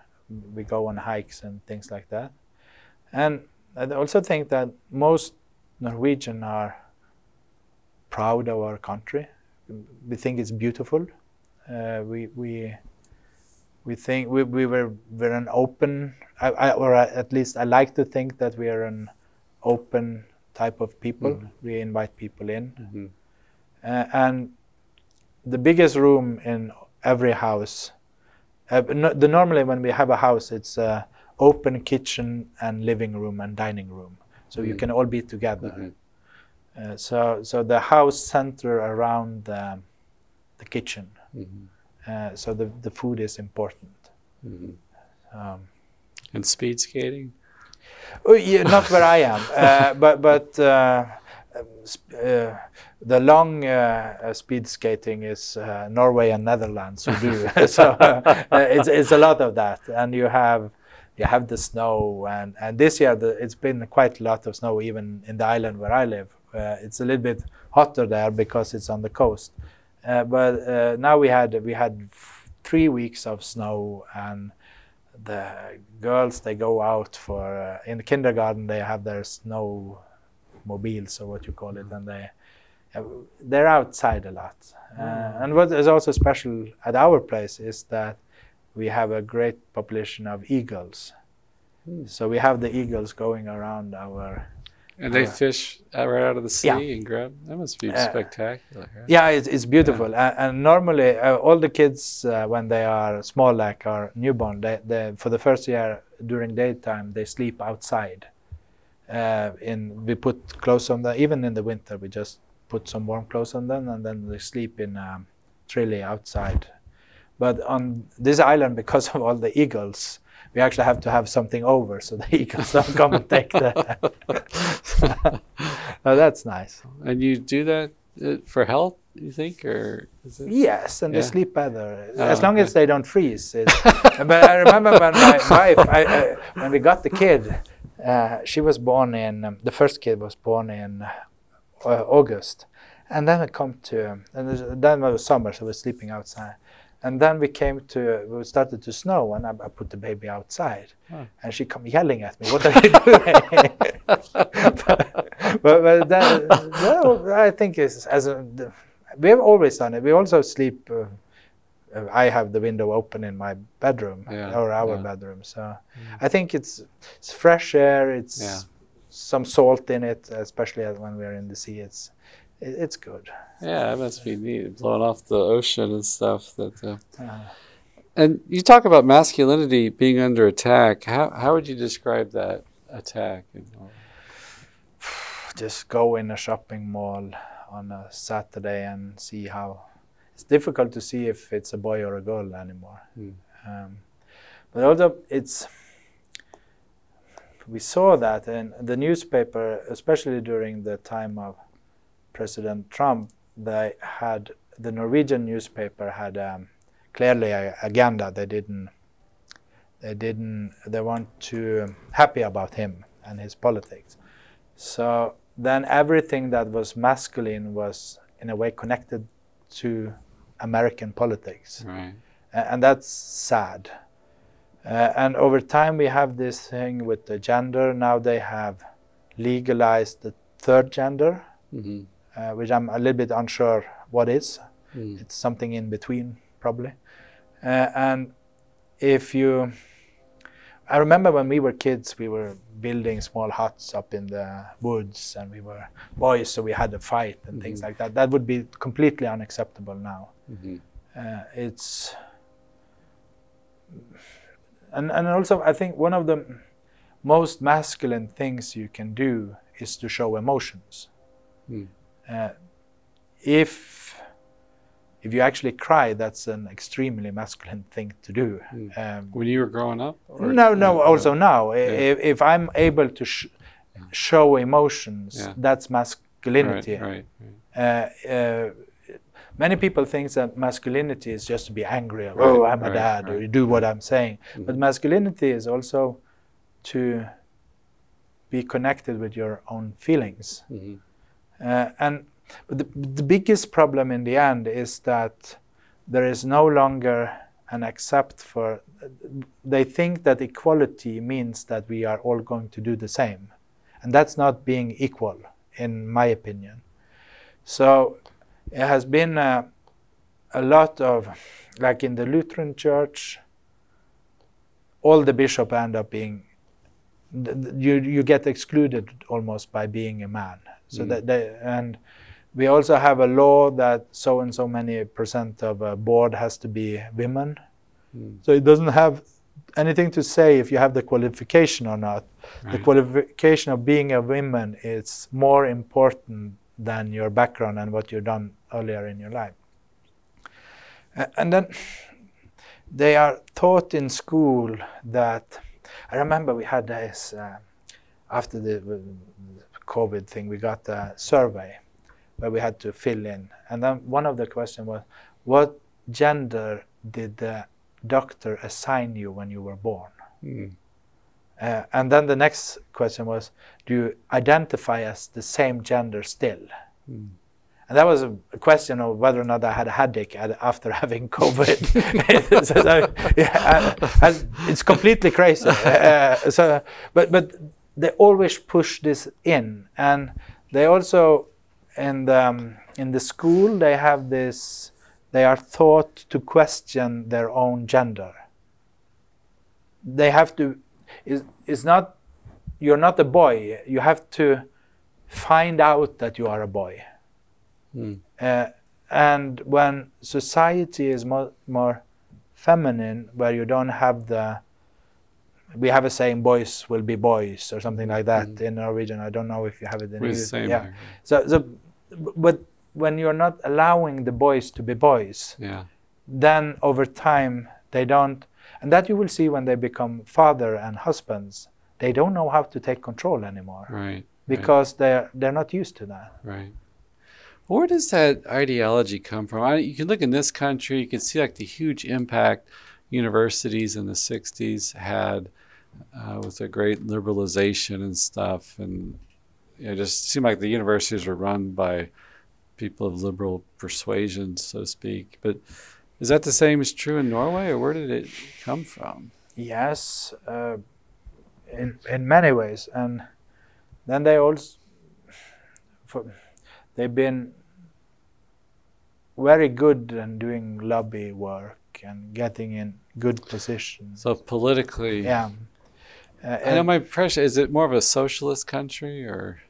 We go on hikes and things like that, and I also think that most Norwegian are proud of our country. We think it's beautiful. Uh, we we we think we, we were we're an open, I, I, or at least I like to think that we are an open type of people. Mhm. We invite people in. Mhm. Uh, and the biggest room in every house. Uh, no, the normally when we have a house, it's uh, open kitchen and living room and dining room, so you Mm. can all be together. Mhm. Uh, so so the house center around the, the kitchen. Mhm. Uh, so the the food is important. Mhm. Um, And speed skating? Oh, yeah, not where I am, (laughs) uh, but but uh, sp- uh, the long uh, uh, speed skating is uh, Norway and Netherlands who do. (laughs) (laughs) so uh, it's it's a lot of that, and you have you have the snow, and and this year the, it's been quite a lot of snow even in the island where I live. Uh, it's a little bit hotter there because it's on the coast, uh, but uh, now we had we had three weeks of snow and the girls they go out for uh, in the kindergarten they have their snow mobiles or what you call it and they uh, they're outside a lot uh, Mm. and what is also special at our place is that we have a great population of eagles Hmm. so we have the eagles going around our And they Yeah. fish right out of the sea Yeah. and grab? That must be Uh, spectacular. right? Yeah, it's, it's beautiful. And, and normally, uh, all the kids, uh, when they are small, like are newborn, they, they, for the first year during daytime, they sleep outside. Uh, in we put clothes on them. Even in the winter, we just put some warm clothes on them, and then they sleep in um, outside. But on this island, because of all the eagles, we actually have to have something over so that he don't come and take that. (laughs) that's nice. And you do that uh, for health, you think? Or is it? Yes, and Yeah. they sleep better Oh, as long okay. as they don't freeze. (laughs) But I remember when my wife, I, I, when we got the kid, uh, she was born in um, the first kid was born in uh, August, and then we come to and then it was summer, so we were sleeping outside. And then we came to, we started to snow, and I, I put the baby outside. And she come yelling at me, What are you doing? (laughs) but, but that, that, I think is, as a, the, we have always done it. We also sleep uh, uh, I have the window open in my bedroom Yeah, or our yeah. bedroom. So I think it's it's fresh air. It's Yeah. some salt in it, especially when we're in the sea. It's it, it's good. Yeah, it must be neat, blowing off the ocean and stuff. That. Uh, Uh, and you talk about masculinity being under attack. How how would you describe that attack? (sighs) just go in a shopping mall on a Saturday and see how it's difficult to see if it's a boy or a girl anymore. Mm. Um, but although it's we saw that in the newspaper, especially during the time of President Trump, they had the Norwegian newspaper had um, clearly a agenda. They didn't. They didn't. They weren't too happy about him and his politics. So then everything that was masculine was in a way connected to American politics, Right. And that's sad. Uh, and over time, we have this thing with the gender. Now they have legalized the third gender, hmm uh, which I'm a little bit unsure what is. Mm. It's something in between, probably. Uh, and if you, I remember when we were kids, we were building small huts up in the woods, and we were boys, so we had a fight and things Mhm. like that. That would be completely unacceptable now. hmm Uh, it's, and and also I think one of the most masculine things you can do is to show emotions. Mm. Uh, if if you actually cry, that's an extremely masculine thing to do. Mm. Um, When you were growing up? or- no, no. Also now, Yeah. if, if I'm able to sh- show emotions, Yeah. that's masculinity. Right, right, right. Uh, uh, many people think that masculinity is just to be angry. Or, oh, I'm a dad, or you do what I'm saying. But Mhm. masculinity is also to be connected with your own feelings. Mhm. Uh, and the, the biggest problem in the end is that there is no longer an accept for. They think that equality means that we are all going to do the same, and that's not being equal, in my opinion. So it has been uh, a lot of, like in the Lutheran Church, all the bishop end up being you you get excluded almost by being a man. So Mm. that they, and we also have a law that so and so many percent of a board has to be women. Mm. So it doesn't have anything to say if you have the qualification or not. The qualification of being a woman is more important than your background and what you've done earlier in your life. And then they are taught in school that I remember we had this uh, after the COVID thing. We got a survey where we had to fill in, and then one of the questions was, "What gender did the doctor assign you when you were born?" Mm. Uh, and then the next question was, "Do you identify as the same gender still?" Mm. And that was a, question of whether or not I had a headache ad- after (laughs) having COVID. (laughs) so, so, yeah, I- I- it's completely crazy. Uh, so, but but they always push this in, and they also in the um, in the school they have this. They are taught to question their own gender. They have to. It's, it's not. You're not a boy. You have to find out that you are a boy. Mm. Uh, and when society is more, more feminine, where you don't have the, we have a saying, boys will be boys, or something like that Mhm. in Norwegian. I don't know if you have it in We're English. same Yeah. here. So, so, but when you're not allowing the boys to be boys, Yeah. then over time they don't, and that you will see when they become father and husbands. They don't know how to take control anymore Right. because they're they're not used to that. Right. Where does that ideology come from? I, you can look in this country, you can see like the huge impact universities in the 60s had uh, with the great liberalization and stuff. And you know, it just seemed like the universities were run by people of liberal persuasion, so to speak. But is that the same as true in Norway, or where did it come from? Yes, uh, in in many ways, and then they also for, they've been very good in doing lobby work and getting in good positions. So politically, yeah. Uh, I know my impression is it more of a socialist country or?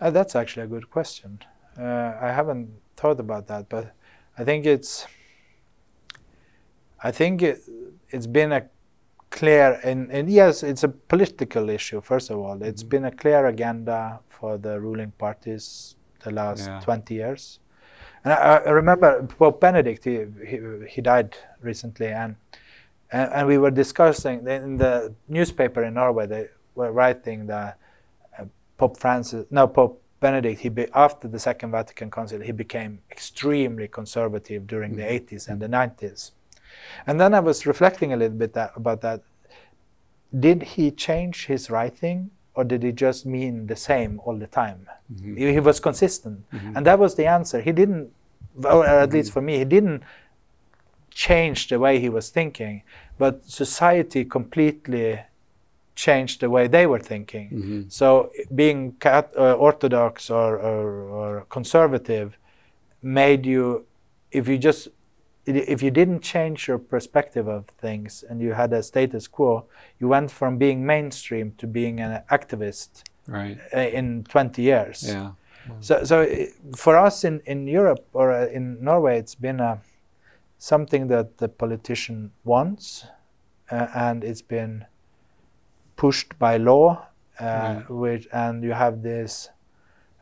Uh, that's actually a good question. Uh, I haven't thought about that, but I think it's. I think it, it's been a clear and, and yes, it's a political issue. First of all, It's mm-hmm. been a clear agenda for the ruling parties the last yeah. 20 years. And I, I, remember Pope Benedict. He, he, he died recently, and, and, and we were discussing in the newspaper in Norway. They were writing that uh, Pope Francis, no Pope Benedict, he be, after the Second Vatican Council, he became extremely conservative during the 80s and the 90s. And then I was reflecting a little bit that, about that. Did he change his writing, or did he just mean the same all the time? Mm-hmm. He, he, was consistent, mm-hmm. and that was the answer. He didn't, or at mm-hmm. least for me, he didn't change the way he was thinking, but society completely changed the way they were thinking. Mm-hmm. So being cat, uh, orthodox or, or, or, conservative made you, if you just, if you didn't change your perspective of things and you had a status quo, you went from being mainstream to being an activist right. Uh, in 20 years. Yeah. So, so for us in, in Europe or uh, in Norway, it's been a, something that the politician wants, uh, and it's been pushed by law, uh, right. which and you have these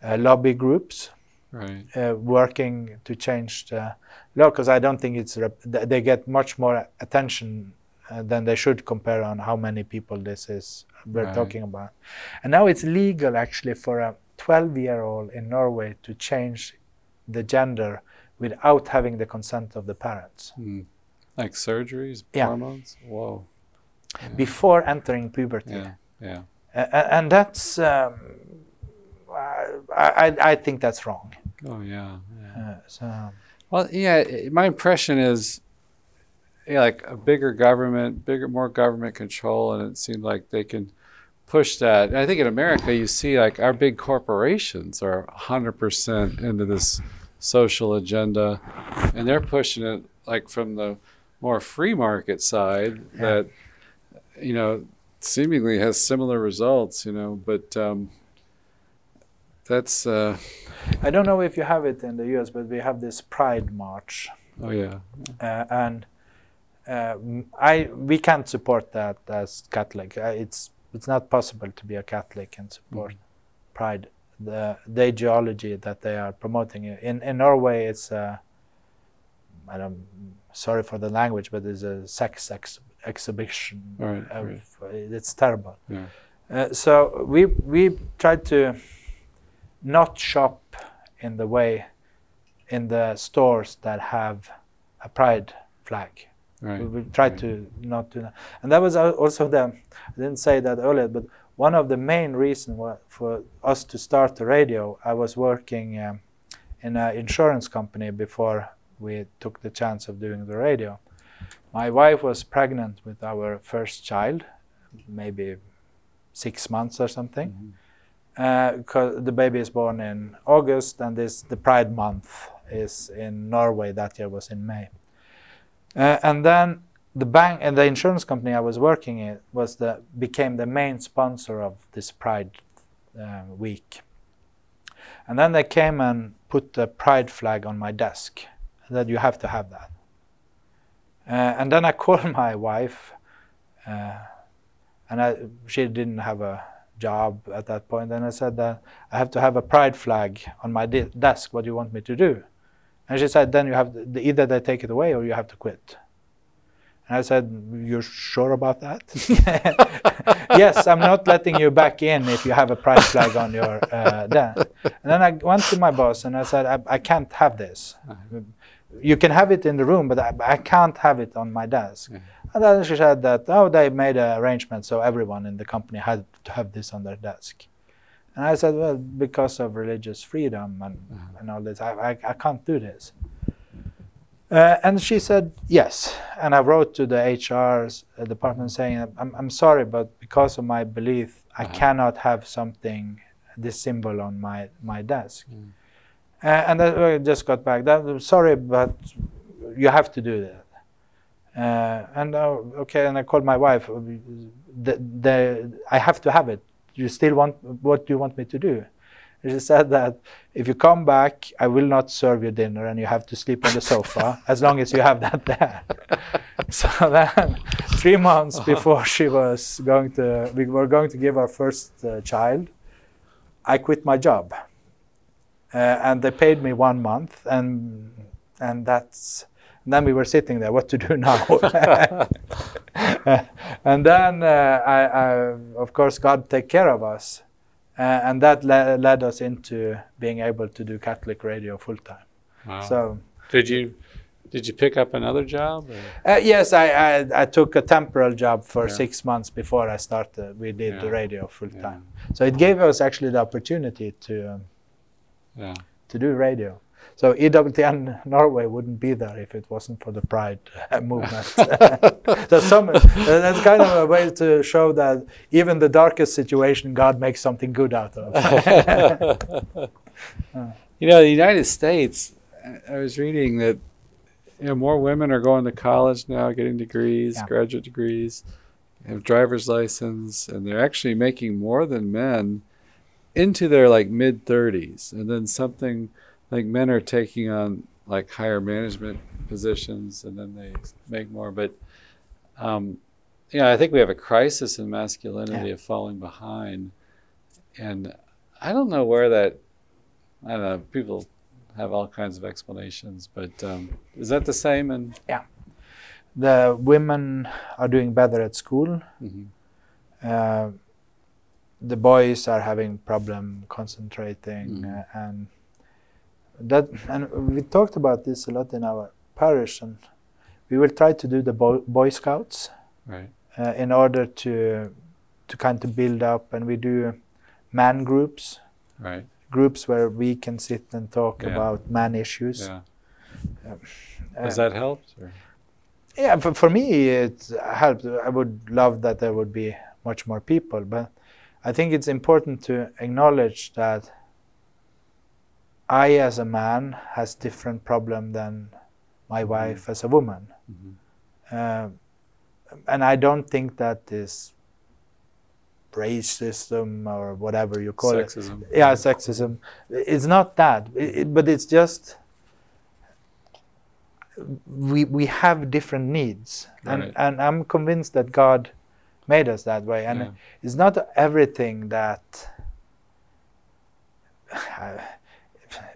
uh, lobby groups right. Uh, working to change the law. Because I don't think it's they get much more attention uh, than they should compare on how many people this is we're right. talking about. And now it's legal actually for a 12 year old in Norway to change the gender without having the consent of the parents. Mm. Like surgeries, yeah. hormones? Whoa yeah. before entering puberty. Yeah, yeah. Uh, and that's, um, I, I, I, think that's wrong. Oh yeah. yeah. Uh, so. Well, yeah. My impression is, yeah, like a bigger government, bigger, more government control, and it seemed like they can push that. And I think in America, you see like our big corporations are 100% into this social agenda, and they're pushing it like from the more free market side yeah. that you know, seemingly has similar results, you know, but um, that's. Uh, I don't know if you have it in the US, but we have this Pride March. Oh, yeah. Uh, and uh, I we can't support that as Catholic. Uh, it's it's not possible to be a Catholic and support mm. Pride. The the ideology that they are promoting in in Norway, it's uh, I don't sorry for the language, but it's a sex ex exhibition. Right, of, right. It's terrible. Yeah. Uh, so we we tried to not shop in the way in the stores that have a pride flag. Right. We, we tried right. to not do that, and that was also the. I didn't say that earlier, but one of the main reasons for us to start the radio, I was working um, in an insurance company before we took the chance of doing the radio. My wife was pregnant with our first child, maybe six months or something. Mm -hmm. uh, the baby is born in August, and this the Pride month is in Norway. That year was in May. Uh, and then the bank and the insurance company I was working in was the became the main sponsor of this Pride uh, week. And then they came and put the Pride flag on my desk. That you have to have that. Uh, and then I (laughs) called my wife, uh, and I, she didn't have a job at that point. And I said that I have to have a pride flag on my de- desk. What do you want me to do? And she said, then you have to, either they take it away or you have to quit. And I said, You're sure about that? (laughs) (laughs) yes, I'm not letting you back in if you have a pride flag on your uh, desk. And then I went to my boss and I said, I, I can't have this. Uh-huh you can have it in the room, but I, I can't have it on my desk. And then she said that, oh, they made an arrangement so everyone in the company had to have this on their desk. And I said, well, because of religious freedom and, uh-huh. and all this, I, I, I, can't do this. Uh, and she said, yes. And I wrote to the HR uh, department saying, I'm, I'm sorry, but because of my belief, uh-huh. I cannot have something, this symbol on my, my desk. Mm. Uh, and I just got back. That, sorry, but you have to do that. Uh, and uh, okay, and I called my wife. The, the, I have to have it. You still want? What do you want me to do? She said that if you come back, I will not serve you dinner, and you have to sleep on the sofa (laughs) as long as you have that there. (laughs) so then, three months uh-huh. before she was going to, we were going to give our first uh, child. I quit my job, uh, and they paid me one month, and and that's and then we were sitting there, what to do now? (laughs) and then, uh, I, I, of course, God take care of us, and that le- led us into being able to do Catholic radio full time. Wow. So, did you did you pick up another job? Uh, yes, I, I, I took a temporal job for yeah. six months before I started. We did yeah. the radio full time, yeah. so it gave us actually the opportunity to um, to do radio. So EWTN Norway wouldn't be there if it wasn't for the Pride (laughs) movement. (laughs) so some, that's kind of a way to show that even the darkest situation, God makes something good out of. (laughs) you know, the United States. I was reading that you know more women are going to college now, getting degrees, yeah. graduate degrees, have driver's license, and they're actually making more than men into their like mid 30s, and then something like men are taking on like higher management positions and then they make more but um, yeah i think we have a crisis in masculinity yeah. of falling behind and i don't know where that i don't know people have all kinds of explanations but um, is that the same and yeah the women are doing better at school mm-hmm. uh, the boys are having problem concentrating mm-hmm. uh, and that and we talked about this a lot in our parish, and we will try to do the Boy, Boy Scouts right. uh, in order to to kind of build up, and we do man groups, right. groups where we can sit and talk yeah. about man issues. Yeah. Uh, Has that helped? Or? Yeah, for, for me it helped. I would love that there would be much more people, but I think it's important to acknowledge that I, as a man, has different problem than my mm-hmm. wife as a woman, mm-hmm. uh, and I don't think that is system or whatever you call sexism. it. Yeah, sexism. It's not that, it, it, but it's just we we have different needs, right. and and I'm convinced that God made us that way, and yeah. it's not everything that. (sighs) Uh,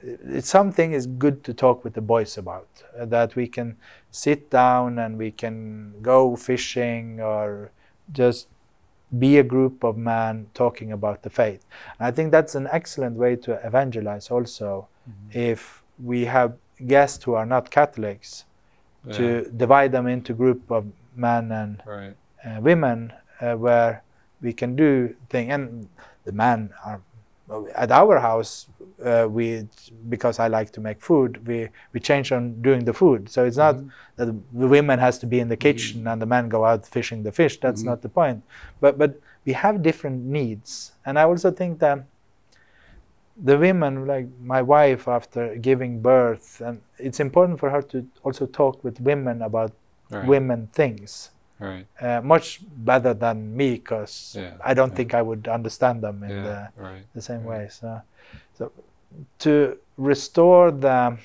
it's something is good to talk with the boys about uh, that we can sit down and we can go fishing or just be a group of men talking about the faith and i think that's an excellent way to evangelize also mm-hmm. if we have guests who are not catholics yeah. to divide them into group of men and right. uh, women uh, where we can do things and the men are at our house uh, we because I like to make food we we change on doing the food so it's not mm-hmm. that the women has to be in the kitchen mm-hmm. and the men go out fishing the fish that's mm-hmm. not the point but but we have different needs and I also think that the women like my wife after giving birth and it's important for her to also talk with women about right. women things right. uh, much better than me because yeah, I don't yeah. think I would understand them in yeah, the, right, the same way. So, so to restore the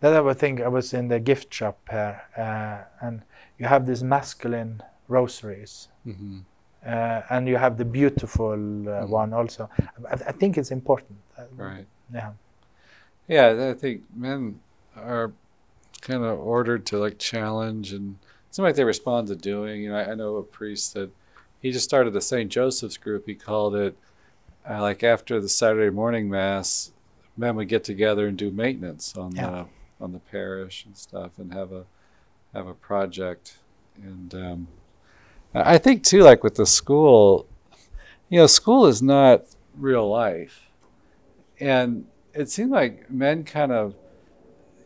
that other thing I was in the gift shop here, uh, and you have these masculine rosaries. Mm-hmm. Uh, and you have the beautiful uh, mm-hmm. one also. I, I, think it's important. Uh, right. Yeah. Yeah, I think men are kind of ordered to like challenge and it seemed like they respond to doing. You know, I, I know a priest that he just started the St. Joseph's group. He called it uh, like after the Saturday morning mass, men would get together and do maintenance on yeah. the on the parish and stuff, and have a have a project. And um, I think too, like with the school, you know, school is not real life, and it seemed like men kind of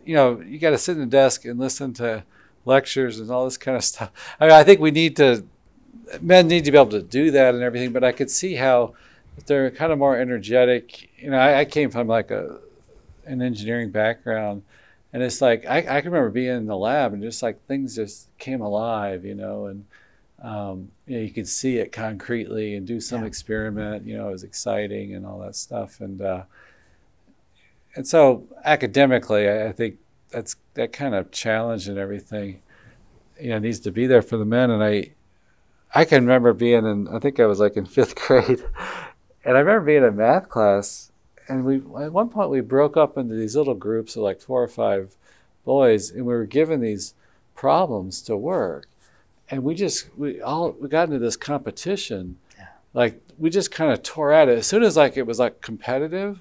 you know, you got to sit in a desk and listen to lectures and all this kind of stuff. I, mean, I think we need to, men need to be able to do that and everything, but I could see how they're kind of more energetic. You know, I, I came from like a, an engineering background and it's like I, I can remember being in the lab and just like things just came alive, you know, and um, you, know, you could see it concretely and do some Yeah. experiment. You know, it was exciting and all that stuff, and uh, and so academically, I, I think that's that kind of challenge and everything, you know, needs to be there for the men. And I, I can remember being in, I think I was like in fifth (laughs) grade, and I remember being in a math class, and we at one point we broke up into these little groups of like four or five boys, and we were given these problems to work, and we just we all we got into this competition, Yeah. like we just kind of tore at it as soon as like it was like competitive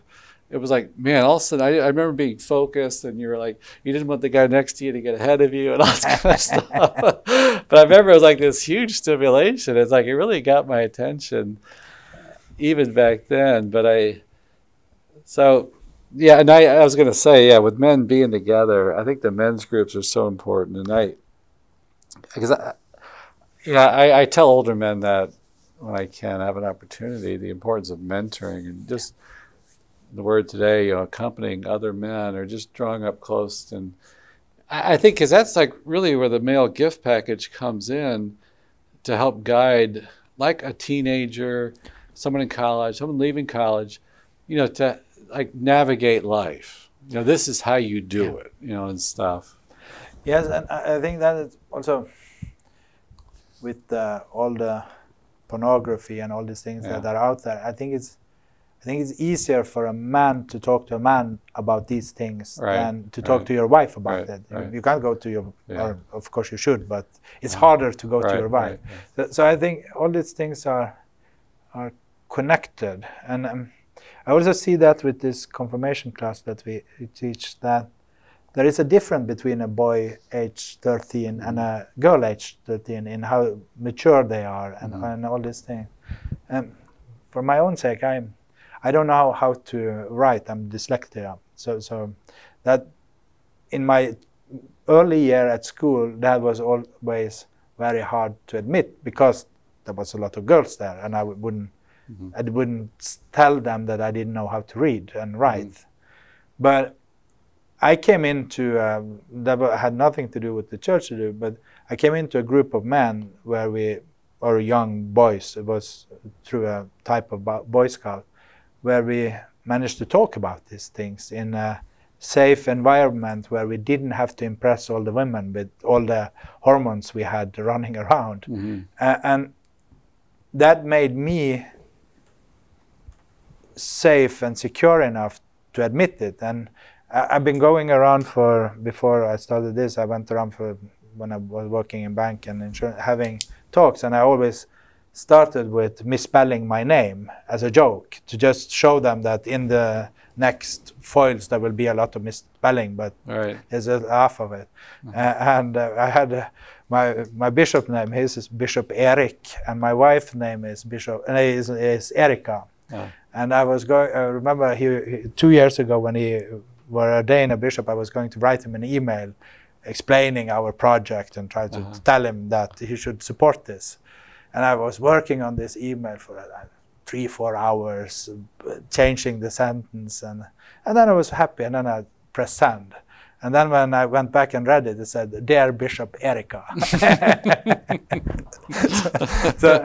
it was like, man, all of a sudden I, I remember being focused and you were like, you didn't want the guy next to you to get ahead of you and all this kind of (laughs) stuff. but I remember it was like this huge stimulation. It's like it really got my attention even back then. But I, so yeah, and I, I was going to say, yeah, with men being together, I think the men's groups are so important. And I, because I, yeah, I, I tell older men that when I can have an opportunity, the importance of mentoring and just the word today, you know, accompanying other men or just drawing up close. And I, I think because that's like really where the male gift package comes in to help guide, like a teenager, someone in college, someone leaving college, you know, to like navigate life. You know, this is how you do Yeah. it, you know, and stuff. Yes, and I think that is also with uh, all the pornography and all these things that are out there. I think it's I think it's easier for a man to talk to a man about these things Right, than to talk right. to your wife about it. You- right. You can't go to your, Yeah. or of course you should, but it's harder to go to your wife. So, so I think all these things are are connected, and um, I also see that with this confirmation class that we teach that there is a difference between a boy age 13 and a girl age 13 in how mature they are and, Mhm. and all these things. Um, for my own sake, I'm I don't know how to write. I'm dyslexic. so so that in my early year at school, that was always very hard to admit because there was a lot of girls there, and I wouldn't Mhm. I wouldn't tell them that I didn't know how to read and write. But I came into um, that had nothing to do with the church to do, but I came into a group of men where we or young boys. It was through a type of bo- Boy Scout where we managed to talk about these things in a safe environment where we didn't have to impress all the women with all the hormones we had running around. Mhm. Uh, and that made me safe and secure enough to admit it. And I, I've been going around for before I started this. I went around for when I was working in bank and insurance, having talks, and I always started with misspelling my name as a joke to just show them that in the next foils there will be a lot of misspelling, but right. there's a half of it. Uh, and uh, I had uh, my my bishop name. His is Bishop Eric, and my wife's name is Bishop uh, is, is Erica. Oh. And I was going. I remember he, he two years ago when he were ordained a bishop. I was going to write him an email explaining our project and try to Uh-huh. tell him that he should support this. And I was working on this email for uh, three four hours, uh, changing the sentence, and and then I was happy. And then I pressed send. And then when I went back and read it, it said, "Dear Bishop Erika." (laughs) so,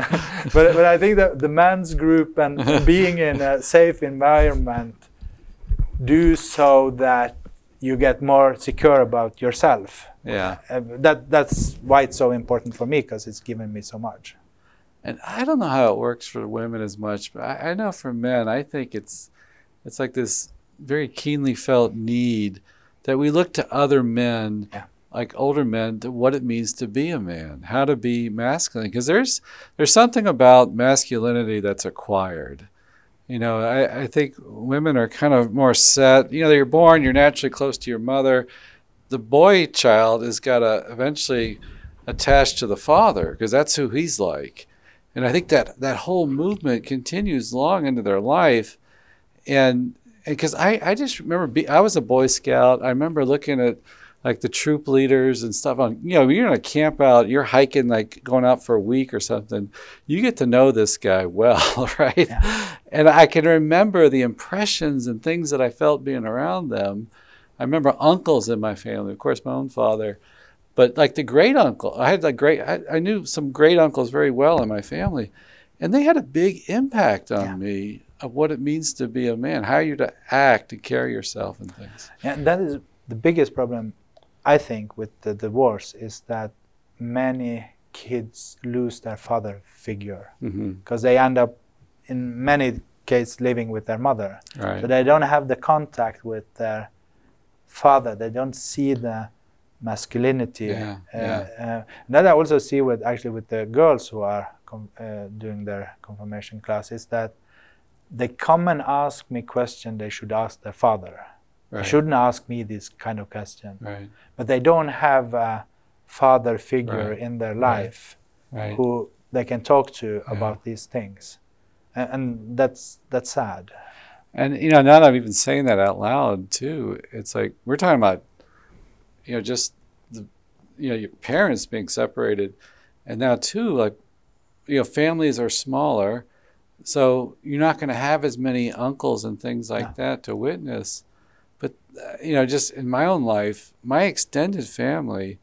but, but I think that the men's group and being in a safe environment do so that you get more secure about yourself. Yeah. Uh, that that's why it's so important for me because it's given me so much. And I don't know how it works for women as much, but I, I know for men, I think it's it's like this very keenly felt need that we look to other men, Yeah. like older men, to what it means to be a man, how to be masculine. Because there's there's something about masculinity that's acquired. You know, I, I think women are kind of more set. You know, you're born, you're naturally close to your mother. The boy child has got to eventually attach to the father because that's who he's like. And I think that that whole movement continues long into their life. And because I, I just remember be, I was a Boy Scout. I remember looking at like the troop leaders and stuff on, you know, you're in a camp out, you're hiking, like going out for a week or something. You get to know this guy (laughs) well, right? Yeah. And I can remember the impressions and things that I felt being around them. I remember uncles in my family, of course, my own father, but like the great uncle. I had like great, I, I knew some great uncles very well in my family, and they had a big impact on Yeah. me of what it means to be a man, how you to act and carry yourself and things. Yeah, and that is the biggest problem, I think, with the divorce is that many kids lose their father figure because they end up, in many cases, living with their mother. Right. So they don't have the contact with their father. They don't see the masculinity. Yeah, uh, yeah. Uh, that I also see with actually with the girls who are com- uh, doing their confirmation classes that they come and ask me question they should ask their father. They shouldn't ask me this kind of question. Right. But they don't have a father figure Right, in their right, life Right. who they can talk to Yeah. about these things. And, and that's that's sad. And you know, now that I'm even saying that out loud too, it's like we're talking about, you know, just the, you know, your parents being separated, and now too, like, you know, families are smaller, so you're not going to have as many uncles and things like No. that to witness. But uh, you know, just in my own life, my extended family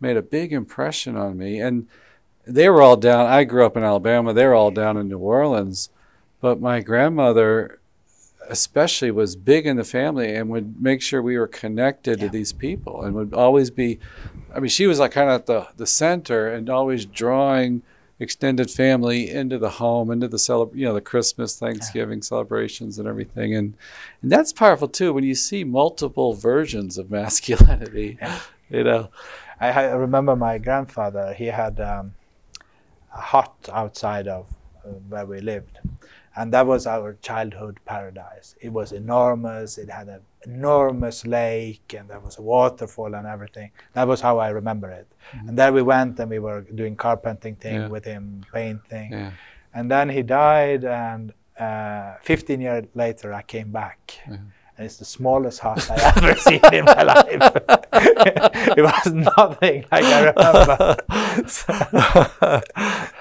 made a big impression on me, and they were all down. I grew up in Alabama. They were all down in New Orleans, but my grandmother especially was big in the family and would make sure we were connected Yeah. to these people and would always be I mean she was like kind of at the the center and always drawing extended family into the home into the celeb- you know the Christmas Thanksgiving celebrations and everything and and that's powerful too when you see multiple versions of (laughs) masculinity Yeah. you know I, I remember my grandfather. He had um, a hut outside of uh, where we lived, and that was our childhood paradise. It was enormous. It had an enormous lake, and there was a waterfall and everything. That was how I remember it. And there we went, and we were doing carpenting thing Yeah. with him, painting. yeah And then he died, and uh, 15 years later, I came back. Yeah. And it's the smallest house I (laughs) ever seen in my life. (laughs) it was nothing like I remember. (laughs) So,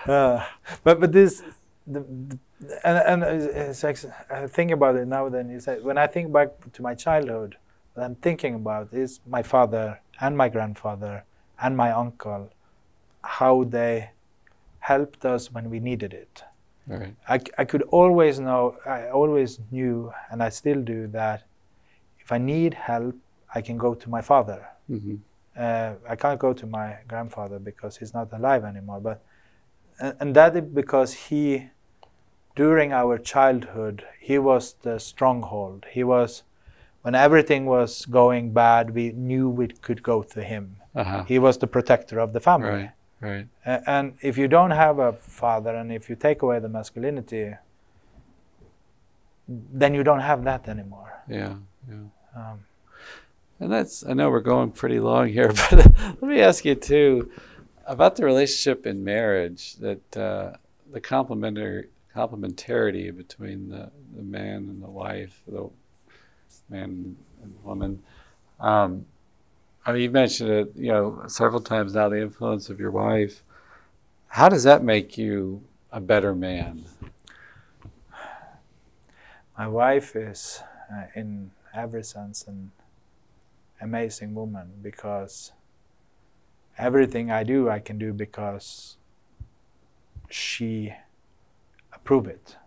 uh, but but this, the, the, and, and it's like, I think about it now. Then you said when I think back to my childhood, what I'm thinking about is my father and my grandfather and my uncle, how they helped us when we needed it. right I, I could always know, I always knew, and I still do, that if I need help, I can go to my father. hmm Uh, I can't go to my grandfather because he's not alive anymore. But and, and that is because he, during our childhood, he was the stronghold. He was, when everything was going bad, we knew we could go to him. uh-huh He was the protector of the family. right right A- and if you don't have a father and if you take away the masculinity then you don't have that anymore yeah yeah um, And that's, I know we're going pretty long here, (laughs) but let me ask you too about the relationship in marriage that uh, the complementary complementarity between the, the man and the wife, the man and woman. Um, I mean, you've mentioned it, you know, several times now. The influence of your wife. How does that make you a better man? my wife is uh, in every sense an amazing woman because everything i do i can do because she approve it.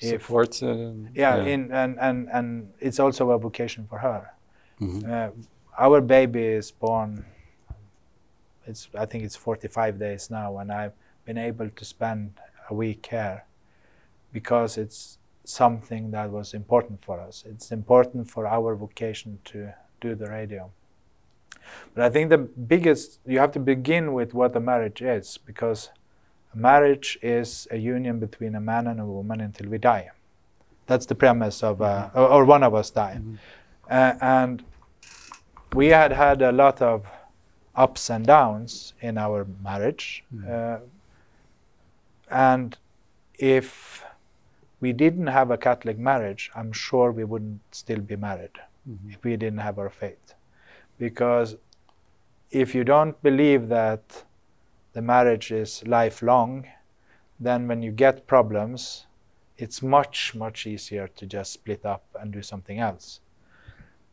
If- Supports it. And, yeah, In, and, and, and it's also a vocation for her. Mhm. uh, our baby is born it's i think it's 45 days now and i've been able to spend a week here because it's something that was important for us. It's important for our vocation to do the radio. But i think the biggest you have to begin with what a marriage is because marriage is a union between a man and a woman until we die that's the premise of uh, or, or one of us die Mhm. uh, and we had had a lot of ups and downs in our marriage. Mm. Uh, and if we didn't have a Catholic marriage, I'm sure we wouldn't still be married Mhm. if we didn't have our faith. Because if you don't believe that the marriage is lifelong, then when you get problems, it's much, much easier to just split up and do something else.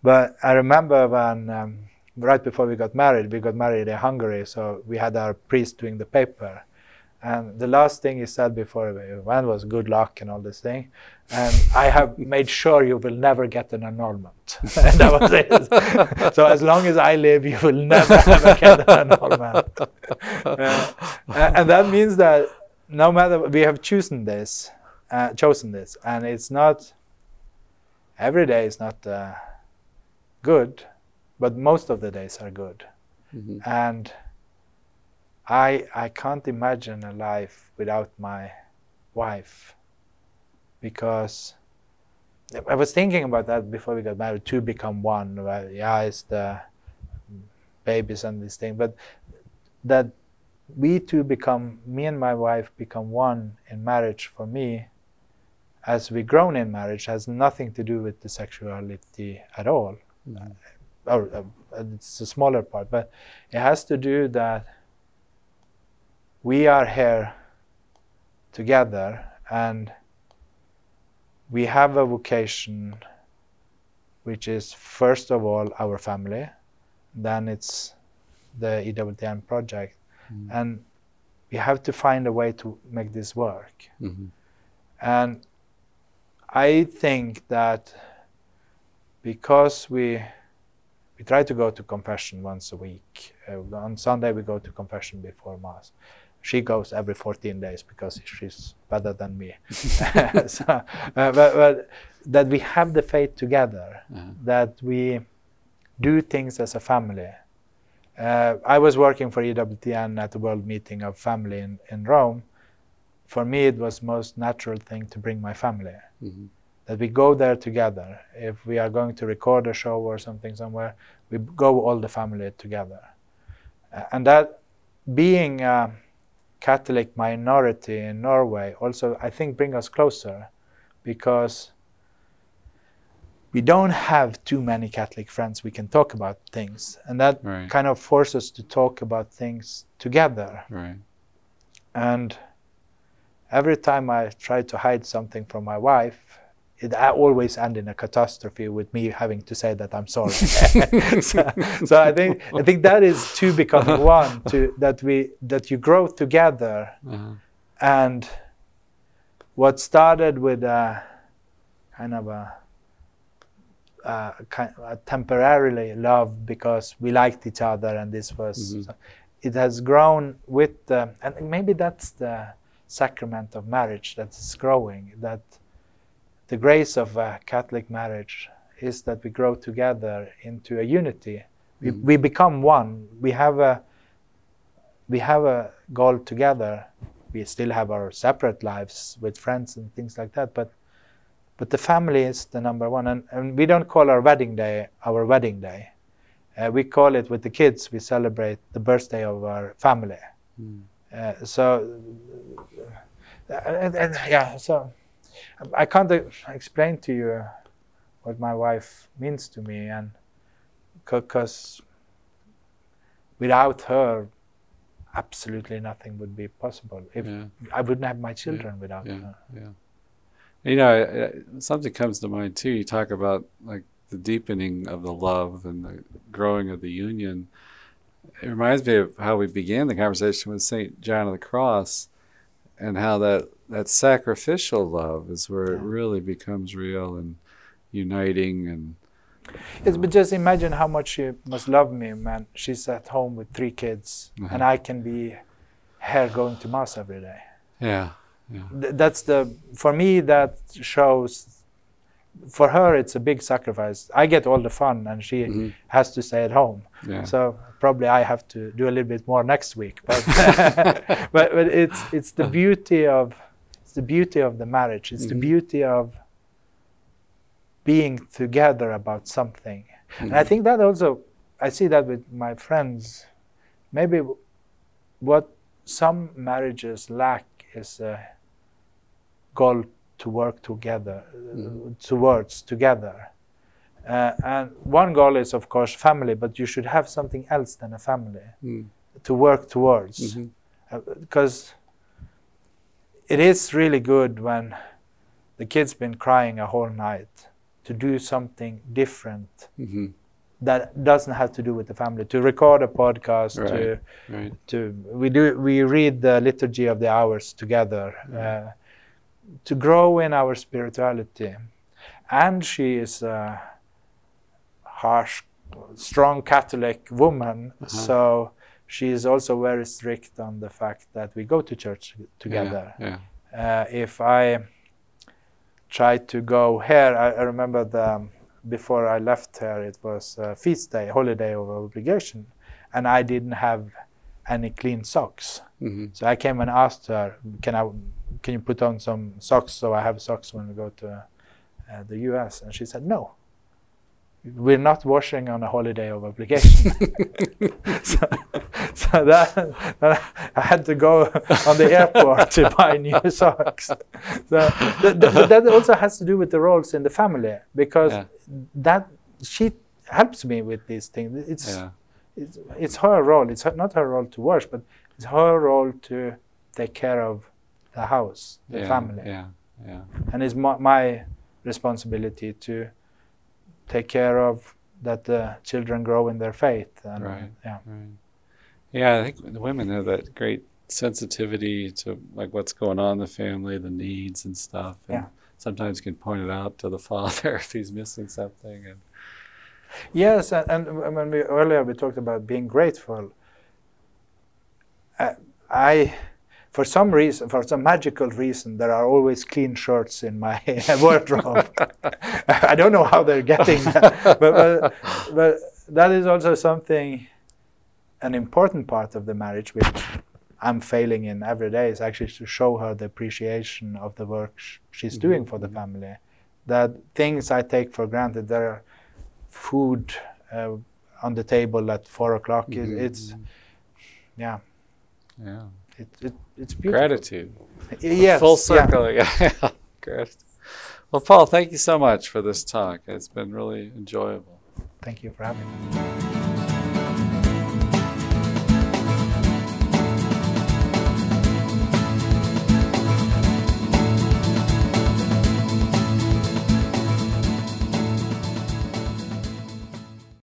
But I remember when um, right before we got married, we got married in Hungary, so we had our priest doing the paper. And the last thing he said before we went was good luck and all this thing. And I have made sure you will never get an annulment. (laughs) and that was it. (laughs) so as long as I live, you will never (laughs) ever get an annulment. Uh, and that means that no matter we have chosen this, uh, chosen this, and it's not every day is not uh, good, but most of the days are good. Mm-hmm. And I I can't imagine a life without my wife because I was thinking about that before we got married. Two become one. Right? Yeah, it's the babies and this thing, but that we two become me and my wife become one in marriage for me as we grown in marriage has nothing to do with the sexuality at all or uh, it's a smaller part but it has to do that we are here together and we have a vocation which is first of all our family then it's the EWTN project mm. and we have to find a way to make this work mm-hmm. and i think that because we we try to go to confession once a week uh, on sunday we go to confession before mass she goes every 14 days because she's better than me. (laughs) so, uh, but, but, that we have the faith together, uh-huh. that we do things as a family. Uh, I was working for EWTN at the World Meeting of Family in, in Rome. For me, it was most natural thing to bring my family. Mm-hmm. That we go there together. If we are going to record a show or something somewhere, we go all the family together. Uh, and that being uh, Catholic minority in Norway also, I think, bring us closer because we don't have too many Catholic friends we can talk about things. And that right. kind of forces us to talk about things together. Right. And every time I try to hide something from my wife, it always end in a catastrophe with me having to say that I'm sorry. (laughs) (laughs) so, so, I think I think that is two becoming (laughs) one. To that we that you grow together, uh-huh. and what started with a kind of a, a, a temporarily love because we liked each other and this was mm-hmm. it has grown with the, and maybe that's the sacrament of marriage that is growing that the grace of a Catholic marriage is that we grow together into a unity. We, mm. we become one. We have a we have a goal together. We still have our separate lives with friends and things like that, but but the family is the number one. And, and we don't call our wedding day our wedding day. Uh, we call it with the kids. We celebrate the birthday of our family. Mm. Uh, so uh, and, yeah, so I can't uh, explain to you uh, what my wife means to me, and because without her, absolutely nothing would be possible. If yeah. I wouldn't have my children yeah. without yeah. her. Yeah. You know, uh, something comes to mind too. You talk about like the deepening of the love and the growing of the union. It reminds me of how we began the conversation with Saint John of the Cross, and how that that sacrificial love is where yeah. it really becomes real and uniting and it's but just imagine how much she must love me, man. She's at home with three kids, uh-huh. and I can be her going to mass every day. Yeah, yeah. Th- that's the for me that shows for her it's a big sacrifice i get all the fun and she mm-hmm. has to stay at home yeah. so probably i have to do a little bit more next week but (laughs) (laughs) but, but it's it's the beauty of it's the beauty of the marriage it's mm-hmm. the beauty of being together about something mm-hmm. and i mm-hmm. think that also i see that with my friends maybe what some marriages lack is a goal to work together, mm. towards together. Uh, and one goal is, of course, family, but you should have something else than a family mm. to work towards. Mm-hmm. Uh, because it is really good when the kid's been crying a whole night to do something different hmm that doesn't have to do with the family. To record a podcast, to Right. to we do we read the liturgy of the hours together uh, to grow in our spirituality and she is a harsh strong catholic woman Uh-huh. so she is also very strict on the fact that we go to church together Yeah. uh, if i try to go here I, I remember the before i left here it was a feast day holiday of obligation and i didn't have any clean socks hmm so I came and asked her, "Can I, can you put on some socks so I have socks when we go to uh, the U.S.?" And she said, "No, we're not washing on a holiday of obligation." (laughs) (laughs) so, so that, that I had to go on the airport (laughs) to buy new socks. So th- th- that also has to do with the roles in the family because Yeah. that she helps me with these things. It's Yeah. it's, it's her role. It's her, not her role to wash, but it's her role to take care of the house, the yeah. family, Yeah. Yeah. and it's my, my responsibility to take care of that the children grow in their faith. And, Right. Yeah. Right. Yeah, I think the women have that great sensitivity to like what's going on in the family, the needs and stuff. And Yeah. sometimes can point it out to the (laughs) father if he's missing something. And Yes, and, and when we earlier we talked about being grateful. I, for some reason, for some magical reason, there are always clean shirts in my (laughs) wardrobe. (laughs) I don't know how they're getting that, but, but, but that is also something, an important part of the marriage, which I'm failing in every day, is actually to show her the appreciation of the work sh- she's Mhm, doing for the family. That things I take for granted, there are food uh, on the table at four o'clock. It, Mhm. it's yeah, yeah, it, it, it's beautiful. gratitude. Yes, Full yeah. circle. Yeah. (laughs) Gratitude. Well, Paul, thank you so much for this talk. It's been really enjoyable. Thank you for having me.